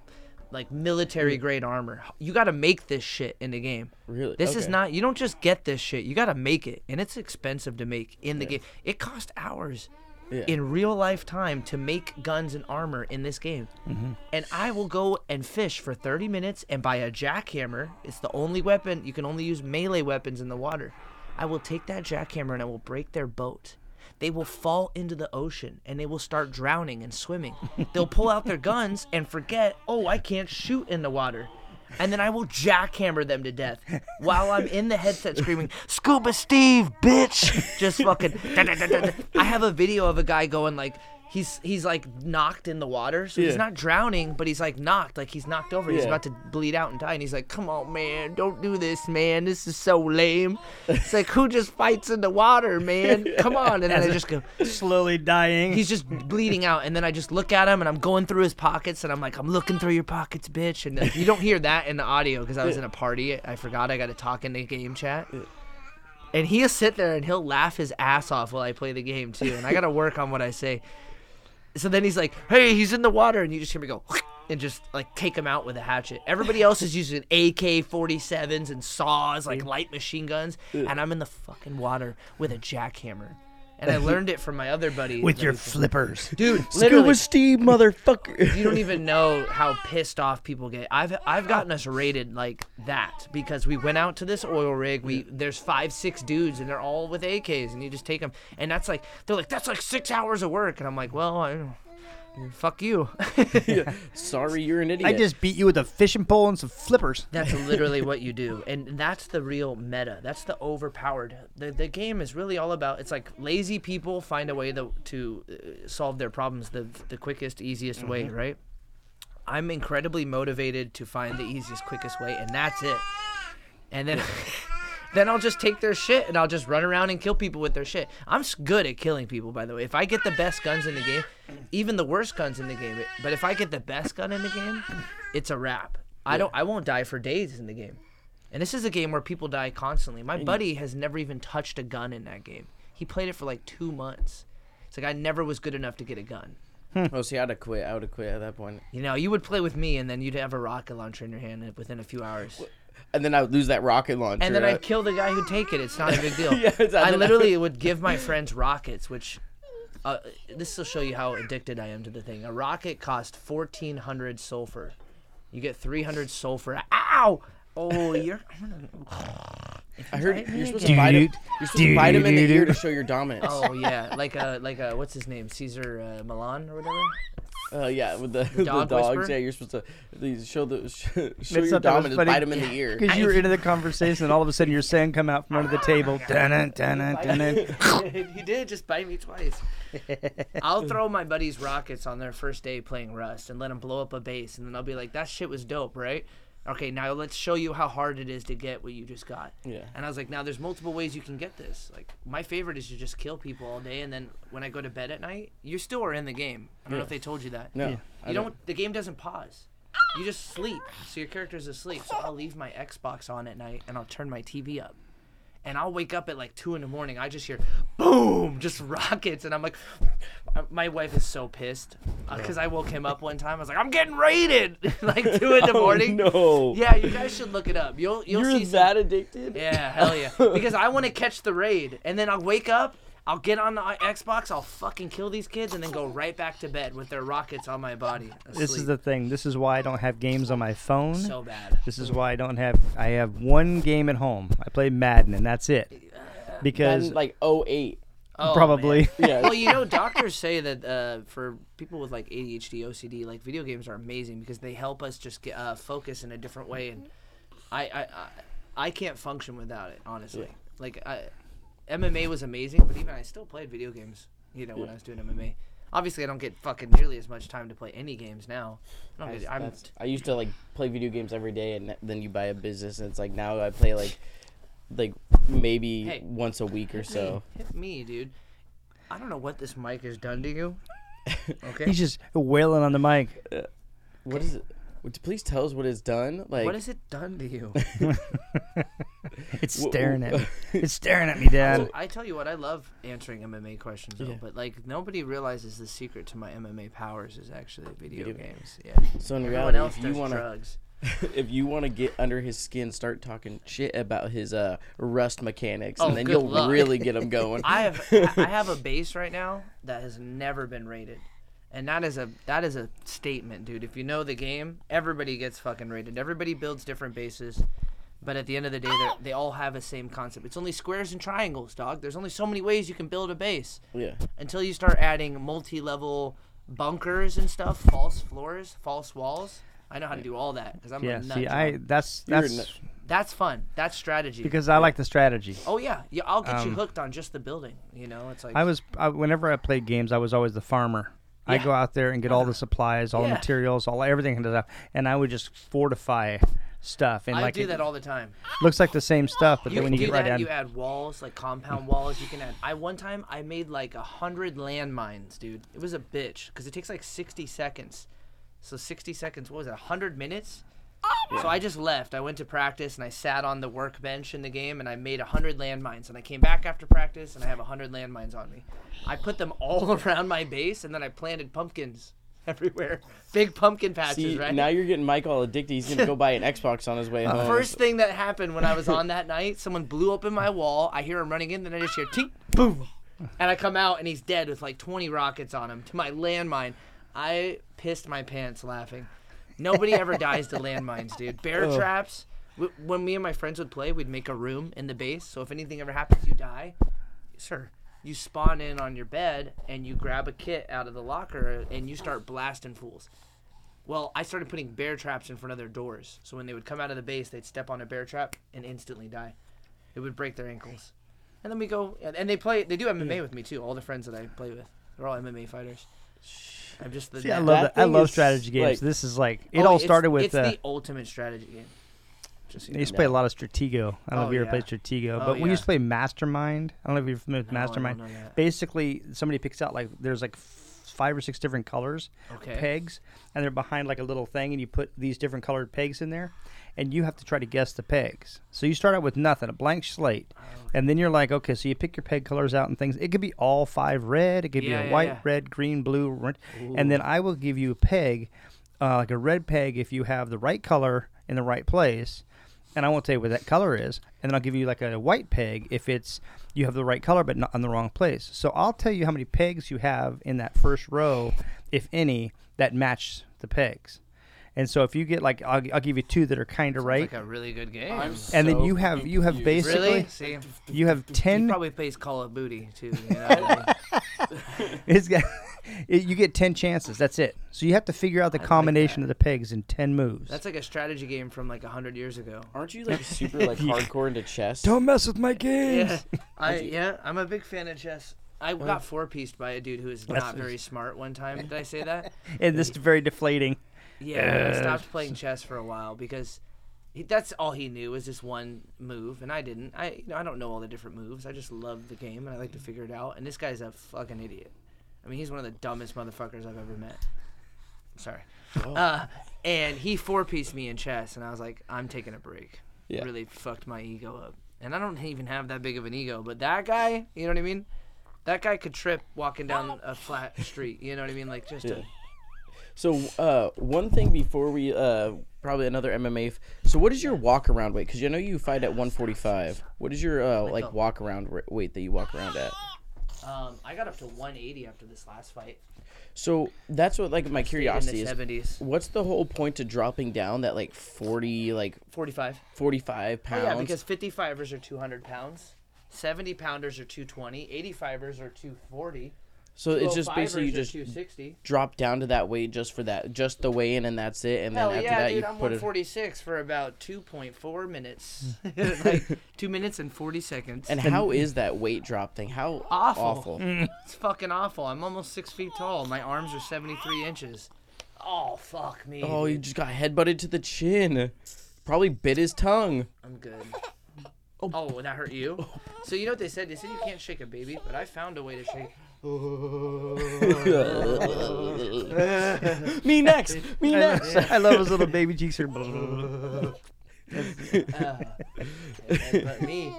like military mm. grade armor. You got to make this shit in the game. Really? This is Okay. not. You don't just get this shit. You got to make it, and it's expensive to make in the game. It cost hours Yeah. in real life time to make guns and armor in this game. Mm-hmm. And I will go and fish for 30 minutes and buy a jackhammer. It's the only weapon you can only use melee weapons in the water. I will take that jackhammer and I will break their boat. They will fall into the ocean and they will start drowning and swimming. They'll pull out their guns and forget, oh, I can't shoot in the water. And then I will jackhammer them to death while I'm in the headset screaming, Scuba Steve, bitch! Just fucking. I have a video of a guy going like, he's he's like knocked in the water, so he's Yeah. not drowning, but he's like knocked, like he's knocked over. He's Yeah. about to bleed out and die, and he's like, "Come on, man, don't do this, man. This is so lame." It's like, who just fights in the water, man? Come on, and then I just go. Slowly dying. He's just bleeding out, and then I just look at him, and I'm going through his pockets, and I'm like, "I'm looking through your pockets, bitch." And you don't hear that in the audio because I was in a party. I forgot I got to talk in the game chat. And he'll sit there and he'll laugh his ass off while I play the game too, and I gotta work on what I say. So then he's like, "Hey, he's in the water," and you just hear me go, and just like take him out with a hatchet. Everybody else is using AK-47s and saws, like light machine guns, and I'm in the fucking water with a jackhammer. And I learned it from my other buddy. with your flippers. dude, Scuba Steve, motherfucker. you don't even know how pissed off people get. I've I've gotten us rated like that because we went out to this oil rig. We there's five six dudes and they're all with AKs and you just take them and that's like they're like that's like six hours of work and I'm like well I, fuck you. Sorry, you're an idiot. I just beat you with a fishing pole and some flippers. That's literally what you do, and that's the real meta. That's the overpowered. The, the game is really all about. It's like lazy people find a way to to uh, solve their problems the the quickest, easiest way, right? I'm incredibly motivated to find the easiest, quickest way, and that's it. And then. Then I'll just take their shit and I'll just run around and kill people with their shit. I'm good at killing people, by the way. If I get the best guns in the game, even the worst guns in the game, but if I get the best gun in the game, it's a wrap. I don't. I won't die for days in the game. And this is a game where people die constantly. My buddy has never even touched a gun in that game. He played it for like two months. It's like I never was good enough to get a gun. Oh, see, I'd have quit. I would have quit at that point. You know, you would play with me, and then you'd have a rocket launcher in your hand within a few hours. And then I would lose that rocket launcher. And then uh, I'd kill the guy who'd take it. It's not a big deal. Yeah, it's- I then- literally would give my friends rockets, which uh, this will show you how addicted I am to the thing. A rocket cost fourteen hundred sulfur. You get three hundred sulfur. Ow! Oh, you're. I heard Bite me you're supposed again. to bite him. You're supposed to bite him in the ear to show your dominance. Oh yeah, like a like a what's his name, Cesar uh, Millan or whatever. Uh, yeah, with the, the, dog dogs. whisperer? Yeah, you're supposed to show the show, show your not that was dominance. funny. Bite him in the ear. Because you were into the conversation, and all of a sudden your saying come out from under the table. He did just bite me twice. I'll throw my buddies rockets on their first day playing Rust and let them blow up a base, and then I'll be like, "That shit was dope, right?" Okay, now let's show you how hard it is to get what you just got. Yeah. And I was like, now there's multiple ways you can get this. Like my favorite is to just kill people all day, and then when I go to bed at night, you still are in the game. I don't know if they told you that. No, I You don't. The game doesn't pause. You just sleep. So your character's asleep. So I'll leave my Xbox on at night and I'll turn my TV up. And I'll wake up at like two in the morning. I just hear boom, just rockets, and I'm like, my wife is so pissed uh, because I woke him up one time. I was like, I'm getting raided, like two in the oh, morning. Oh, no. Yeah, you guys should look it up. You'll you'll You're see some- that addicted? yeah, hell yeah. Because I want to catch the raid, and then I'll wake up, I'll get on the Xbox, I'll fucking kill these kids, and then go right back to bed with their rockets on my body. This is the thing. This is why I don't have games on my phone. so bad. This is why I don't have. I have one game at home. I play Madden, and that's it. Because And like 08. Oh, probably. Yeah. Well, you know, doctors say that uh, for people with like ADHD, OCD, like video games are amazing because they help us just get uh, focus in a different way, and I I, I, I can't function without it, honestly. Like I, MMA was amazing, but even I still played video games. You know, when I was doing MMA. Obviously, I don't get fucking nearly as much time to play any games now. I don't I'm, That's- I used to like play video games every day, and then you buy a business, and it's like now I play like, like maybe Hey. once a week or so. hit me, dude. I don't know what this mic has done to you. Okay. he's just wailing on the mic. Uh, what is it? Would you please tell us what it's done? Like, what has it done to you? It's staring at me. It's staring at me, Dad. I tell you what, I love answering MMA questions, though. Yeah. But like, nobody realizes the secret to my MMA powers is actually video, Video games. Yeah. So in Everyone reality, else if you want to, drugs. if you want to get under his skin, start talking shit about his uh rust mechanics, Oh, and then you'll luck. really get him going. I have I have a base right now that has never been rated. And that is a that is a statement, dude. If you know the game, everybody gets fucking rated. Everybody builds different bases, but at the end of the day, they they all have the same concept. It's only squares and triangles, dog. There's only so many ways you can build a base. yeah. until you start adding multi-level bunkers and stuff, false floors, false walls. I know how to do all that because I'm Yeah. a nut See. I that's You're that's nut- That's fun. That's strategy. because I like the strategy. oh yeah, yeah. I'll get you Um, hooked on just the building. You know, it's like I was I, whenever I played games, I was always the farmer. I go out there and get all the supplies, all the materials, all everything, and stuff, and I would just fortify stuff. And I like do it that all the time. looks like the same stuff, but You then when you get right down, You add walls, like compound walls. You can add. I one time I made like a hundred landmines, dude. It was a bitch because it takes like sixty seconds. So sixty seconds. What was it? hundred minutes. So I just left. I went to practice and I sat on the workbench in the game and I made a hundred landmines. And I came back after practice and I have a hundred landmines on me. I put them all around my base and then I planted pumpkins everywhere. Big pumpkin patches, See, right? now you're getting Mike all addicted. He's gonna go buy an Xbox on his way home. First thing that happened when I was on that night, someone blew open my wall. I hear him running in, then I just hear tink, boom, and I come out and he's dead with like 20 rockets on him to my landmine. I pissed my pants laughing. Nobody ever dies to landmines, dude. Bear traps. w- When me and my friends would play, we'd make a room in the base. So if anything ever happens, you die, sir. You spawn in on your bed and you grab a kit out of the locker and you start blasting fools. Well, I started putting bear traps in front of their doors. So when they would come out of the base, they'd step on a bear trap and instantly die. It would break their ankles. And then we go, and and they play. They do MMA with me too. All the friends that I play with, they're all MMA fighters. I'm just the. See, I love That that. I love strategy games. like- this is like it Oh, all it's- started with. It's uh, the ultimate strategy game. Just so I you used to play a lot of Stratego. I don't know Oh, if you ever yeah. played Stratego, Oh, but we yeah. used to play Mastermind. I don't know if you're familiar with No, I don't Mastermind. know that. Basically, somebody picks out like there's like f- five or six different colors Okay. pegs, and they're behind like a little thing, and you put these different colored pegs in there, and you have to try to guess the pegs. So you start out with nothing, a blank slate, Oh, and then you're like, okay, so you pick your peg colors out and things. It could be all five red, it could Yeah, be a yeah, white, yeah. red, green, blue, red, and then I will give you a peg, uh, like a red peg if you have the right color in the right place. And I won't tell you what that color is, and then I'll give you like a white peg if it's you have the right color but not in the wrong place. So I'll tell you how many pegs you have in that first row, if any, that match the pegs. And so if you get like, I'll, I'll give you two that are kind of right, Like a really good game. I'm and then you have you have confused. basically really? See, you have he ten. probably plays Call of Booty too. You know? It's got, it, you get ten chances. That's it. So you have to figure out the like combination that. of the pegs in ten moves. That's like a strategy game from like hundred years ago. Aren't you like super like hardcore into chess? Don't mess with my games. Yeah, I yeah, I'm a big fan of chess. I got four pieced by a dude who is not very smart one time. Did I say that? And this is very deflating. Yeah, I stopped playing chess for a while because he, that's all he knew was this one move, and I didn't. I you know I don't know all the different moves. I just love the game and I like to figure it out. And this guy's a fucking idiot. I mean, he's one of the dumbest motherfuckers I've ever met. Sorry. Uh, and he four pieced me in chess, and I was like, I'm taking a break. Yeah. Really fucked my ego up. and I don't even have that big of an ego. But that guy, you know what I mean? That guy could trip walking down a flat street. You know what I mean? Like just a, So, uh, one thing before we, uh, probably another MMA. F- so, what is your walk around weight? Because I know you fight at 145. What is your uh, like walk around ra- weight that you walk around at? Um, I got up to 180 after this last fight. So that's what like my curiosity is. 70s. What's the whole point to dropping down that like 40, like 45. 45 Oh, pounds? yeah, because 55ers are 200 pounds. 70 pounders are 220. 85ers are 240. So it's just basically you just 260. drop down to that weight just for that, just the weigh in, and that's it. And then Hell after yeah, that, dude! you I'm put it. 146 for about 2.4 minutes, hmm. like two minutes and 40 seconds. And how is that weight drop thing? How Awful. awful. It's fucking awful. I'm almost six feet tall. My arms are 73 inches. Oh fuck me. Oh, you just got headbutted to the chin. Probably bit his tongue. I'm good. Oh, oh would that hurt you? Oh. So you know what they said? They said you can't shake a baby, but I found a way to shake. Me next. Me next. I love his little baby cheeks are. Uh, but me.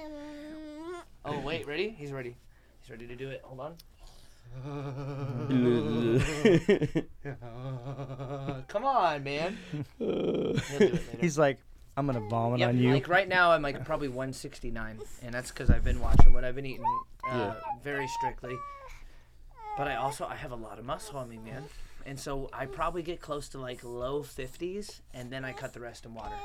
Oh wait, ready? He's ready. He's ready to do it. Hold on. Come on, man. He'll do it later. He's like, I'm gonna vomit Yep, on you. Like right now, I'm like probably 169, and that's because I've been watching what I've been eating uh, very strictly. But I also I have a lot of muscle on me, man, and so I probably get close to like low 50s, and then I cut the rest in water.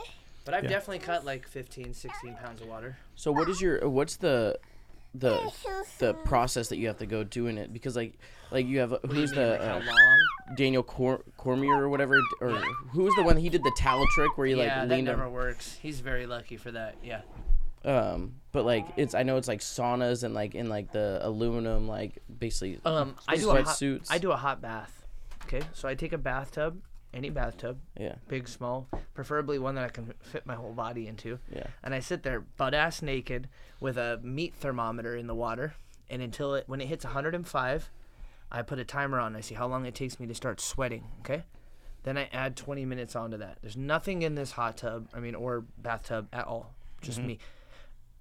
But I've Yeah. definitely cut like 15, 16 pounds of water. So what is your what's the the the process that you have to go doing it because like like you have What do you who's mean, the like how uh, long? Daniel Cor- Cormier or whatever or who was the one he did the towel trick where he yeah, like that leaned never works. He's very lucky for that. Yeah. Um but like it's I know it's like saunas and like in like the aluminum like basically Um, I do a hot, sweatsuits I do a hot bath. Okay, so I take a bathtub, any bathtub, yeah big, small, preferably one that I can fit my whole body into. yeah and I sit there butt ass naked with a meat thermometer in the water, and until it when it hits 105, I put a timer on. I see how long it takes me to start sweating. Okay, then I add 20 minutes onto that. There's nothing in this hot tub, I mean, or bathtub at all, just me.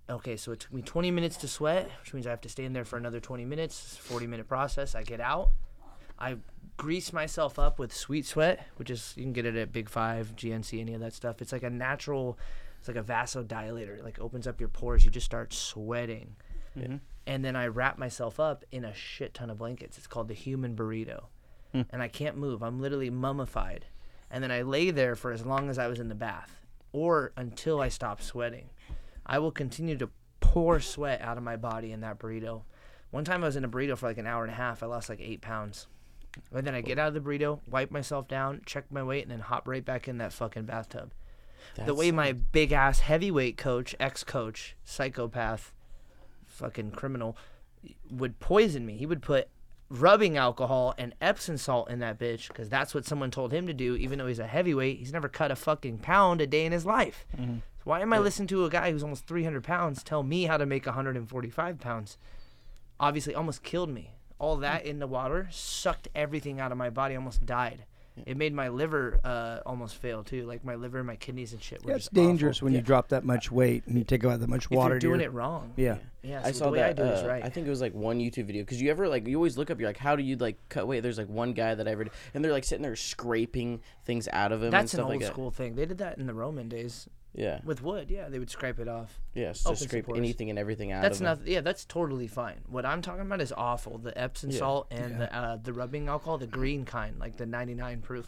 Okay, so it took me 20 minutes to sweat, which means I have to stay in there for another 20 minutes. 40 minute process. I get out. I grease myself up with Sweet Sweat, which is you can get it at Big Five, GNC, any of that stuff. It's like a natural, it's like a vasodilator. It like opens up your pores. You just start sweating, mm-hmm. and then I wrap myself up in a shit ton of blankets. It's called the human burrito, hmm. and I can't move. I'm literally mummified, and then I lay there for as long as I was in the bath, or until I stop sweating. I will continue to pour sweat out of my body in that burrito. One time I was in a burrito for like an hour and a half. I lost like eight pounds. And then I get out of the burrito, wipe myself down, check my weight, and then hop right back in that fucking bathtub. the way my big ass heavyweight coach, ex coach, psychopath, fucking criminal, would poison me. He would put rubbing alcohol and Epsom salt in that bitch because that's what someone told him to do. Even though he's a heavyweight, he's never cut a fucking pound a day in his life. So why am I listening to a guy who's almost 300 pounds tell me how to make 145 pounds? Obviously, almost killed me. All that in the water sucked everything out of my body. Almost died. It made my liver uh, almost fail too. Like my liver, and my kidneys, and shit. Were Yeah, it's dangerous awful. when you drop that much weight and you take out that much If water. you're doing your- it wrong. Yeah. Yeah. I saw the way that. I do it is uh, right. I think it was like one YouTube video because you ever like you always look up. You're like, how do you like cut weight? There's like one guy that I read, and they're like sitting there scraping things out of him. and That's an stuff old like school thing. They did that in the Roman days That. Yeah. with wood. Yeah, they would scrape it off. Yes. open Just scrape supporters. anything and everything out That's of him. not. Yeah, that's totally fine. What I'm talking about is awful. The Epsom Yeah. salt and the uh, the rubbing alcohol, the green kind, like the 99 proof.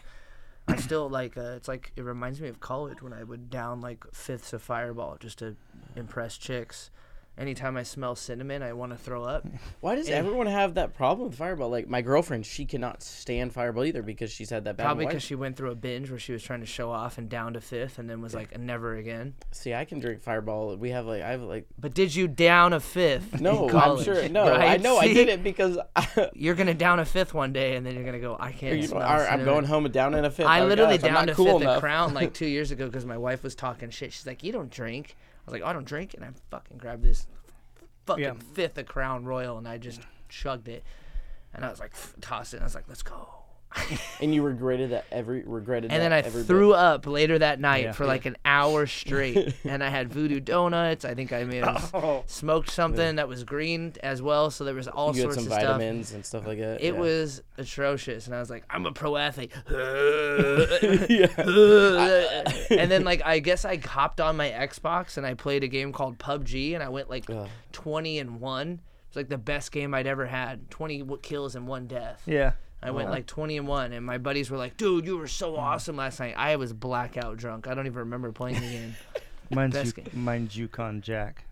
I still like. Uh, it's like it reminds me of college when I would down like fifths of Fireball just to impress chicks. Anytime I smell cinnamon, I want to throw up. Why does Yeah. everyone have that problem with Fireball? Like my girlfriend, she cannot stand Fireball either because she's had that bad. Probably because she went through a binge where she was trying to show off and down to fifth, and then was like never again. See, I can drink Fireball. We have like I have like But did you down a fifth? no. I'm sure. No, I right? know I did it because You're gonna down a fifth one day, and then you're gonna go. I can't. you smell all right, I'm going home and down in a fifth. I Oh, literally gosh, downed a cool fifth enough. of Crown like two years ago because my wife was talking shit. She's like, "You don't drink." I was like, "Oh, "I don't drink," and I fucking grabbed this fucking Yeah. fifth of Crown Royal, and I just chugged it. And I was like, tossed it. And I was like, "Let's go." and you regretted that every regretted. And that then I every threw bit. up later that night Yeah. for like an hour straight. and I had voodoo donuts. I think I may have Oh. smoked something that was green as well. So there was all You had sorts some of stuff. vitamins and stuff like that. It yeah. was atrocious, and I was like, "I'm a pro athlete." and then, like, I guess I hopped on my Xbox and I played a game called PUBG, and I went like Ugh. 20 and one. It's like the best game I'd ever had. 20 kills and one death. Yeah. I went like 20 and one, and my buddies were like, "Dude, you were so Mm. awesome last night." I was blackout drunk. I don't even remember playing the game. Mine's, Best Ju- game. mine's Yukon Jack.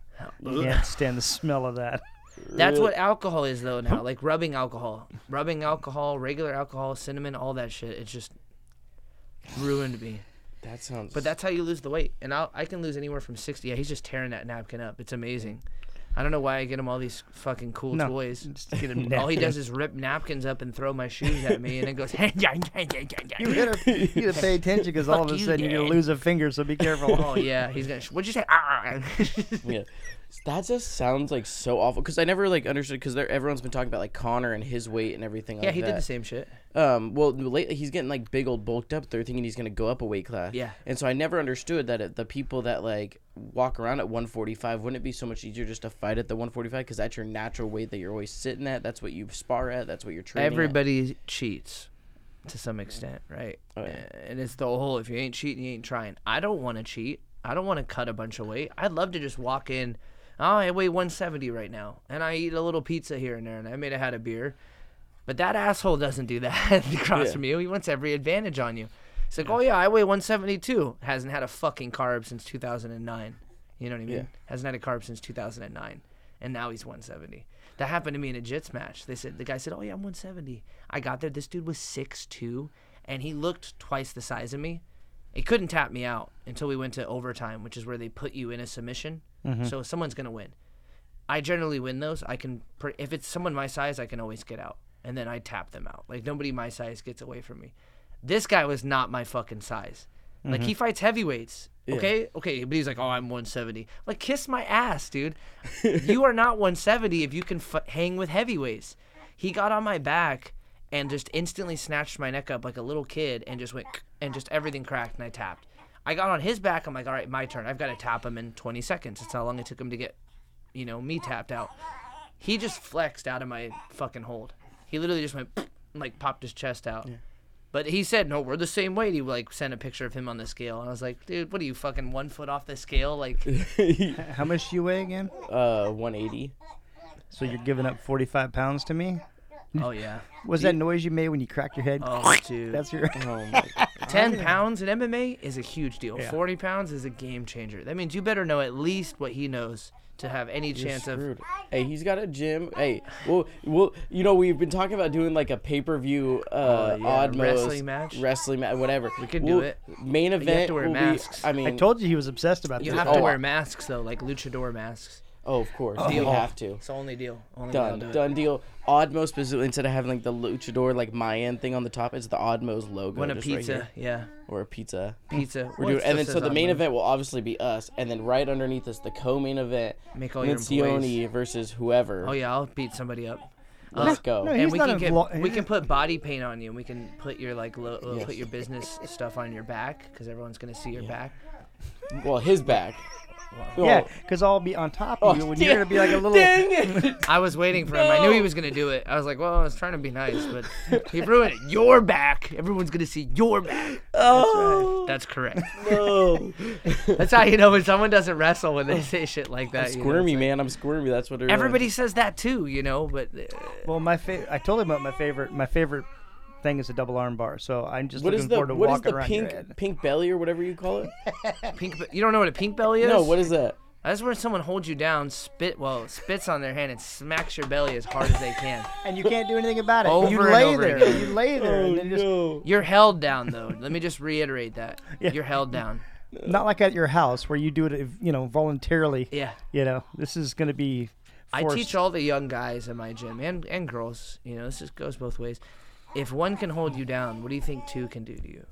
Can't stand the smell of that. That's what alcohol is though now, like rubbing alcohol, rubbing alcohol, regular alcohol, cinnamon, all that shit. It just ruined me. That sounds. But that's how you lose the weight, and I'll, I can lose anywhere from sixty. Yeah, he's just tearing that napkin up. It's amazing. I don't know why I get him all these fucking cool No, toys. just get him All he does is rip napkins up and throw my shoes at me, and then goes. You gotta, you gotta pay attention because all of a you, sudden you're gonna lose a finger, so be careful. oh yeah, he's gonna. What'd you say? Ah. yeah. That just sounds like so awful because I never like understood because everyone's been talking about like Conor and his weight and everything. yeah, like he that. did the same shit. Um, well, lately he's getting like big old bulked up. They're thinking he's gonna go up a weight class. Yeah. And so I never understood that it, the people that like walk around at 145 wouldn't it be so much easier just to fight at the 145 because that's your natural weight that you're always sitting at. That's what you spar at. That's what you're training. at. Everybody cheats to some extent, right? Oh, yeah. And it's the whole if you ain't cheating, you ain't trying. I don't want to cheat. I don't want to cut a bunch of weight. I'd love to just walk in. Oh, I weigh 170 right now, and I eat a little pizza here and there, and I may have had a beer. But that asshole doesn't do that across Yeah. from you. He wants every advantage on you. It's like, oh yeah, I weigh 172. Hasn't had a fucking carb since 2009. You know what I mean? Yeah. Hasn't had a carb since 2009, and now he's 170. That happened to me in a jits match. They said the guy said, "Oh yeah, I'm 170." I got there. This dude was 6'2", and he looked twice the size of me. He couldn't tap me out until we went to overtime, which is where they put you in a submission. Mm-hmm. So someone's gonna win. I generally win those. I can pr- if it's someone my size, I can always get out, and then I tap them out. Like nobody my size gets away from me. This guy was not my fucking size. Like he mm-hmm. fights heavyweights. Okay, okay, but he's like, oh, I'm 170. Like, kiss my ass, dude. you are not 170 if you can f- hang with heavyweights. He got on my back and just instantly snatched my neck up like a little kid and just went and just everything cracked and I tapped. I got on his back. I'm like, all right, my turn. I've got to tap him in 20 seconds. That's how long it took him to get, you know, me tapped out. He just flexed out of my fucking hold. He literally just went and, like popped his chest out. But he said, "No, we're the same weight." He like sent a picture of him on the scale, and I was like, "Dude, what are you fucking one foot off the scale?" Like, How much do you weigh again? Uh, 180. So you're giving up 45 pounds to me? oh yeah, Was that noise you made when you cracked your head? oh dude, That's your. Oh my. ten pounds in MMA is a huge deal. Yeah. Forty pounds is a game changer. That means you better know at least what he knows to have any You're chance of. Hey, he's got a gym. Hey, well, well, you know, we've been talking about doing like a pay per view, uh, Oh, yeah, odd wrestling match? wrestling match, whatever. We could do We'll- it. Main event. you have event. to wear will be- masks. I mean, I told you he was obsessed about this. You this. have to Oh, wear masks though, like luchador masks. Oh, of course, Oh. we have to. It's the only deal. Only way I'll Done, do it. done deal. Oddmost, specifically, instead of having like the luchador like Mayan thing on the top, it's the Oddmost logo. Want a just right pizza? here. yeah, or a pizza. pizza. We're doing, and then so the main Oddmost. event will obviously be us, and then right underneath us the co-main event, Make all your versus whoever. Oh yeah, I'll beat somebody up. Let's go. no, and He's we not can get invo- we can put body paint on you. and We can put your like lo- uh, Yes. put your business stuff on your back because everyone's gonna see your back. Well, his back. Yeah, Oh, because I'll be on top of Oh, you when you're gonna be like a little. Dang it! I was waiting for him. I knew he was gonna do it. I was like, well, I was trying to be nice, but he ruined it. Your back. Everyone's gonna see your back. Oh That's correct. no! That's how you know when someone doesn't wrestle when they say shit like that. you know, squirmy, it's like- man. I'm squirmy. That's what. it is. Everybody says that too, you know, but uh, Well, my favorite. I told him about my favorite. My favorite thing is a double arm bar. So I'm just What looking is the forward to what is walking the around your pink head. pink belly or whatever you call it? pink. You don't know what a pink belly is? no, what is that? That's where someone holds you down, spit well, spits on their hand, and smacks your belly as hard as they can. And you can't do anything about it. Over you and lay over there. again. You lay there, and oh, then just no! You're held down though. Let me just reiterate that. Yeah. You're held down. not like at your house where you do it, you know, voluntarily. Yeah. You know, this is gonna be. I teach all the young guys in my gym and and girls. You know, this is, goes both ways. If one can hold you down, what do you think two can do to you?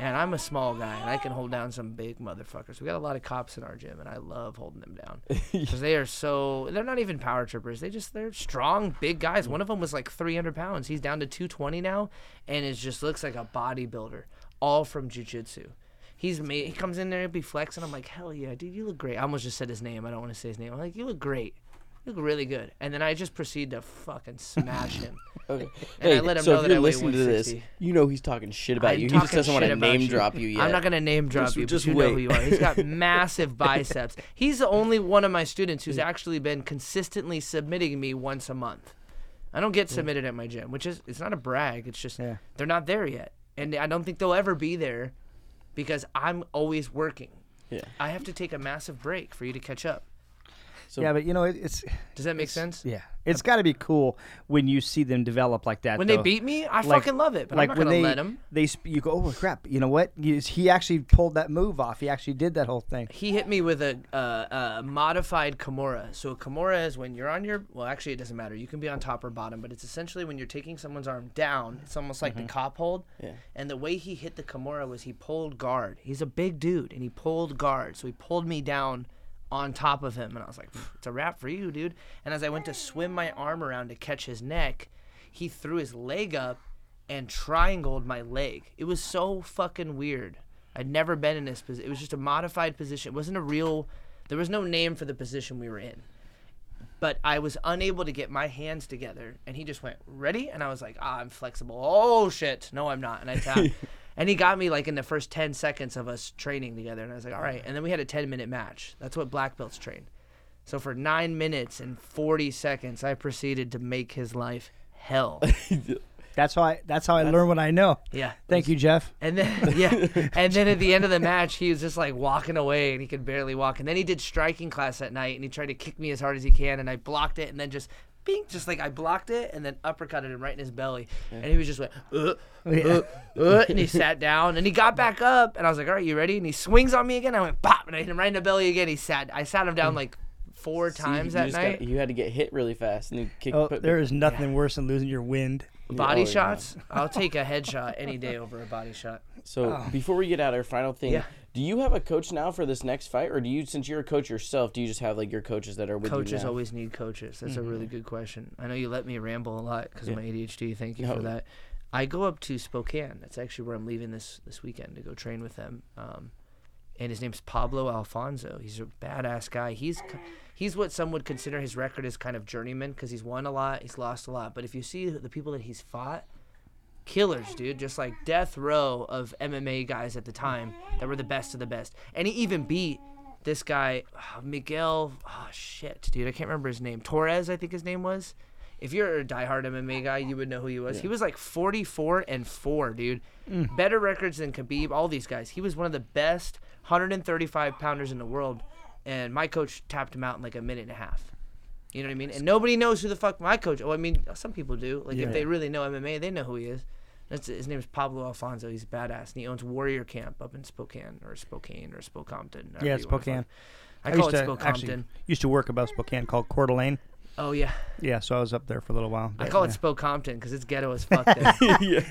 And I'm a small guy, and I can hold down some big motherfuckers. We got a lot of cops in our gym, and I love holding them down because they are so. They're not even power trippers. They just they're strong, big guys. One of them was like 300 pounds. He's down to 220 now, and it just looks like a bodybuilder, all from jujitsu. He's made. He comes in there, be flexing. I'm like, hell yeah, dude, you look great. I almost just said his name. I don't want to say his name. I'm like, you look great. You look really good. And then I just proceed to fucking smash him. Okay. And hey, I let him so know if that you're I weigh listening to this, 160. you know he's talking shit about I'm you. He just talking doesn't want shit to about name you. drop you yet. I'm not gonna name drop Just- you, just but you know wait. who you are. He's got massive biceps. He's the only one of my students who's actually been consistently submitting me once a month. I don't get submitted at my gym, which is it's not a brag. It's just Yeah. they're not there yet, and I don't think they'll ever be there because I'm always working. Yeah. I have to take a massive break for you to catch up. So yeah, but you know, it, it's Does that make sense? yeah, it's got to be cool when you see them develop like that. When though. they beat me, I Like- fucking love it, but like I'm not when gonna they let them. they sp- you go, oh crap, you know what? He, he actually pulled that move off. He actually did that whole thing. He hit me with a, uh, a modified Kimura. So a Kimura is when you're on your well, actually it doesn't matter. You can be on top or bottom, but it's essentially when you're taking someone's arm down. It's almost like the cop hold. Yeah. And the way he hit the Kimura was he pulled guard. He's a big dude, and he pulled guard. So he pulled me down on top of him, and I was like, "It's a wrap for you, dude." And as I went to swim my arm around to catch his neck, he threw his leg up and triangled my leg. It was so fucking weird. I'd never been in this position. It was just a modified position. It wasn't a real. There was no name for the position we were in. But I was unable to get my hands together, and he just went ready, and I was like, "Ah, I'm flexible." Oh shit, no, I'm not, and I tapped. And he got me like in the first ten seconds of us training together, and I was like, "All right." And then we had a ten minute match. That's what black belts train. So for nine minutes and forty seconds, I proceeded to make his life hell. That's how I. That's how I learn what I know. Yeah. Thank you, Jeff. And then yeah, and then at the end of the match, he was just like walking away, and he could barely walk. And then he did striking class that night, and he tried to kick me as hard as he can, and I blocked it, and then just. Bing, just like I blocked it and then uppercutted him right in his belly, and he was just like, uh, uh, uh, and he sat down and he got back up, and I was like, all right, you ready? And he swings on me again. I went pop, and I hit him right in the belly again. He sat, I sat him down like four See, times you that just night. Got, you had to get hit really fast and then kick. Oh, put- there is nothing worse than losing your wind. Body Oh, yeah. shots, I'll take a headshot any day over a body shot. So before we get out, our final thing. Oh. Yeah. Do you have a coach now for this next fight, or do you, since you're a coach yourself, do you just have like your coaches that are with you coaches now? always need coaches. That's a really good question. I know you let me ramble a lot because of my ADHD. Thank you for that. I go up to Spokane. That's actually where I'm leaving this this weekend to go train with them. Um, and his name's Pablo Alfonso. He's a badass guy. He's he's what some would consider his record as kind of journeyman because he's won a lot, he's lost a lot. But if you see the people that he's fought, killers, dude. Just like death row of MMA guys at the time that were the best of the best. And he even beat this guy, uh, Miguel. Oh shit, dude, I can't remember his name. Torres, I think his name was. If you're a diehard MMA guy, you would know who he was. He was like 44 and four, dude. Better records than Khabib. All these guys. He was one of the best 135 pounders in the world, and my coach tapped him out in like a minute and a half. You know what I mean? And nobody knows who the fuck my coach. Oh, I mean, some people do. Like if they really know MMA, they know who he is. That's his name is Pablo Alfonso. He's badass, and he owns Warrior Camp up in Spokane or Spokane or Spokompton. Yeah, Spokane. I call it used to Spokompton. actually used to work above Spokane called Coeur d'Alene. Oh yeah, Yeah, so I was up there for a little while. I call yeah. it Spokompton because it's ghetto as fuck there.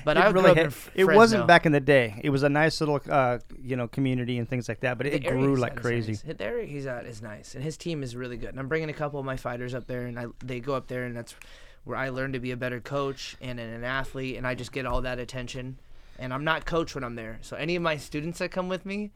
But I It grew really had- it wasn't back in the day. It was a nice little, uh, you know, community and things like that. But it, area grew like crazy. Nice. The area he's at is nice, and his team is really good. And I'm bringing a couple of my fighters up there, and I, they go up there, and that's where I learn to be a better coach and an athlete, and I just get all that attention. And I'm not coach when I'm there, so any of my students that come with me,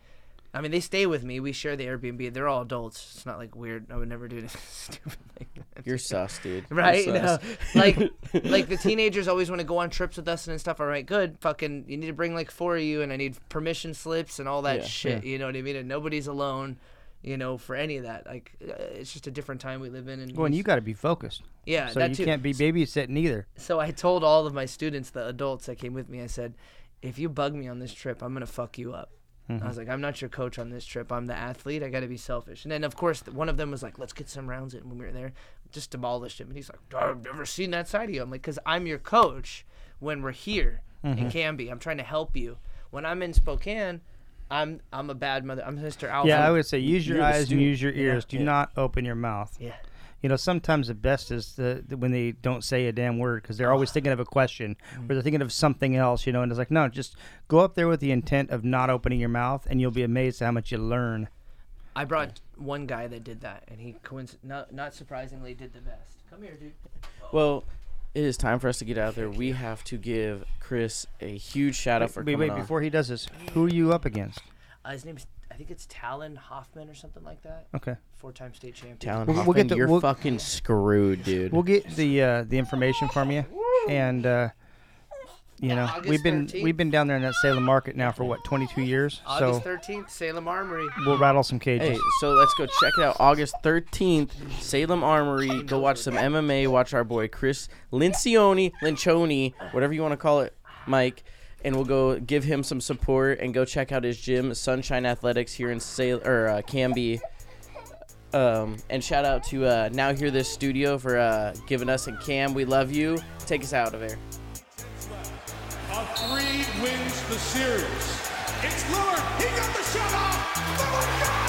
I mean, they stay with me. We share the Airbnb. They're all adults. It's not like weird. I would never do anything stupid like that. You're sus, dude. You're Right? sus. No. Like like the teenagers always want to go on trips with us and stuff. All right, good. Fucking you need to bring like four of you and I need permission slips and all that Yeah, shit. You know what I mean? And nobody's alone, you know, for any of that. Like uh, it's just a different time we live in and Well, and you got to be focused. Yeah, so that you too. can't be babysitting either. So I told all of my students, the adults that came with me, I said, if you bug me on this trip, I'm gonna fuck you up. I was mm-hmm. like, I'm not your coach on this trip. I'm the athlete. I got to be selfish. And then, of course, one of them was like, let's get some rounds in when we were there. Just demolished him. And he's like, I've never seen that side of you. I'm like, because I'm your coach when we're here in mm-hmm. Canby. I'm trying to help you. When I'm in Spokane, I'm I'm a bad mother. I'm Mr. Alpha. Yeah, I would say use your you're eyes and use your ears. Do Yeah. not open your mouth. Yeah. You know, sometimes the best is the, the when they don't say a damn word because they're always thinking of a question or they're thinking of something else. You know, and it's like no, just go up there with the intent of not opening your mouth, and you'll be amazed at how much you learn. I brought one guy that did that, and he coinc- not not surprisingly did the best. Come here, dude. Well, it is time for us to get out there. We have to give Cris a huge shout out for wait, coming wait, on. before he does this, who are you up against? Uh, his name's I think it's Talon Hoffman or something like that. Okay, Four-time state champion. Talon We'll- Hoffman, we'll get to- you're we'll- fucking screwed, dude. we'll get the uh, the information from you, and uh, you know August we've been 13th. we've been down there in that Salem market now for what 22 years, August so 13th, Salem Armory. we'll rattle some cages. Hey, so let's go check it out. August 13th, Salem Armory. Go watch some MMA. Watch our boy Cris Lincioni, Lincioni, whatever you want to call it, Mike. And we'll go give him some support and go check out his gym, Sunshine Athletics, here in Sal or uh, Canby. Um, and shout out to uh, Now Hear This Studio for uh, giving us and Cam. We love you. Take us out of here. A three wins the series. It's Lillard. He got the shot off. Lillard got!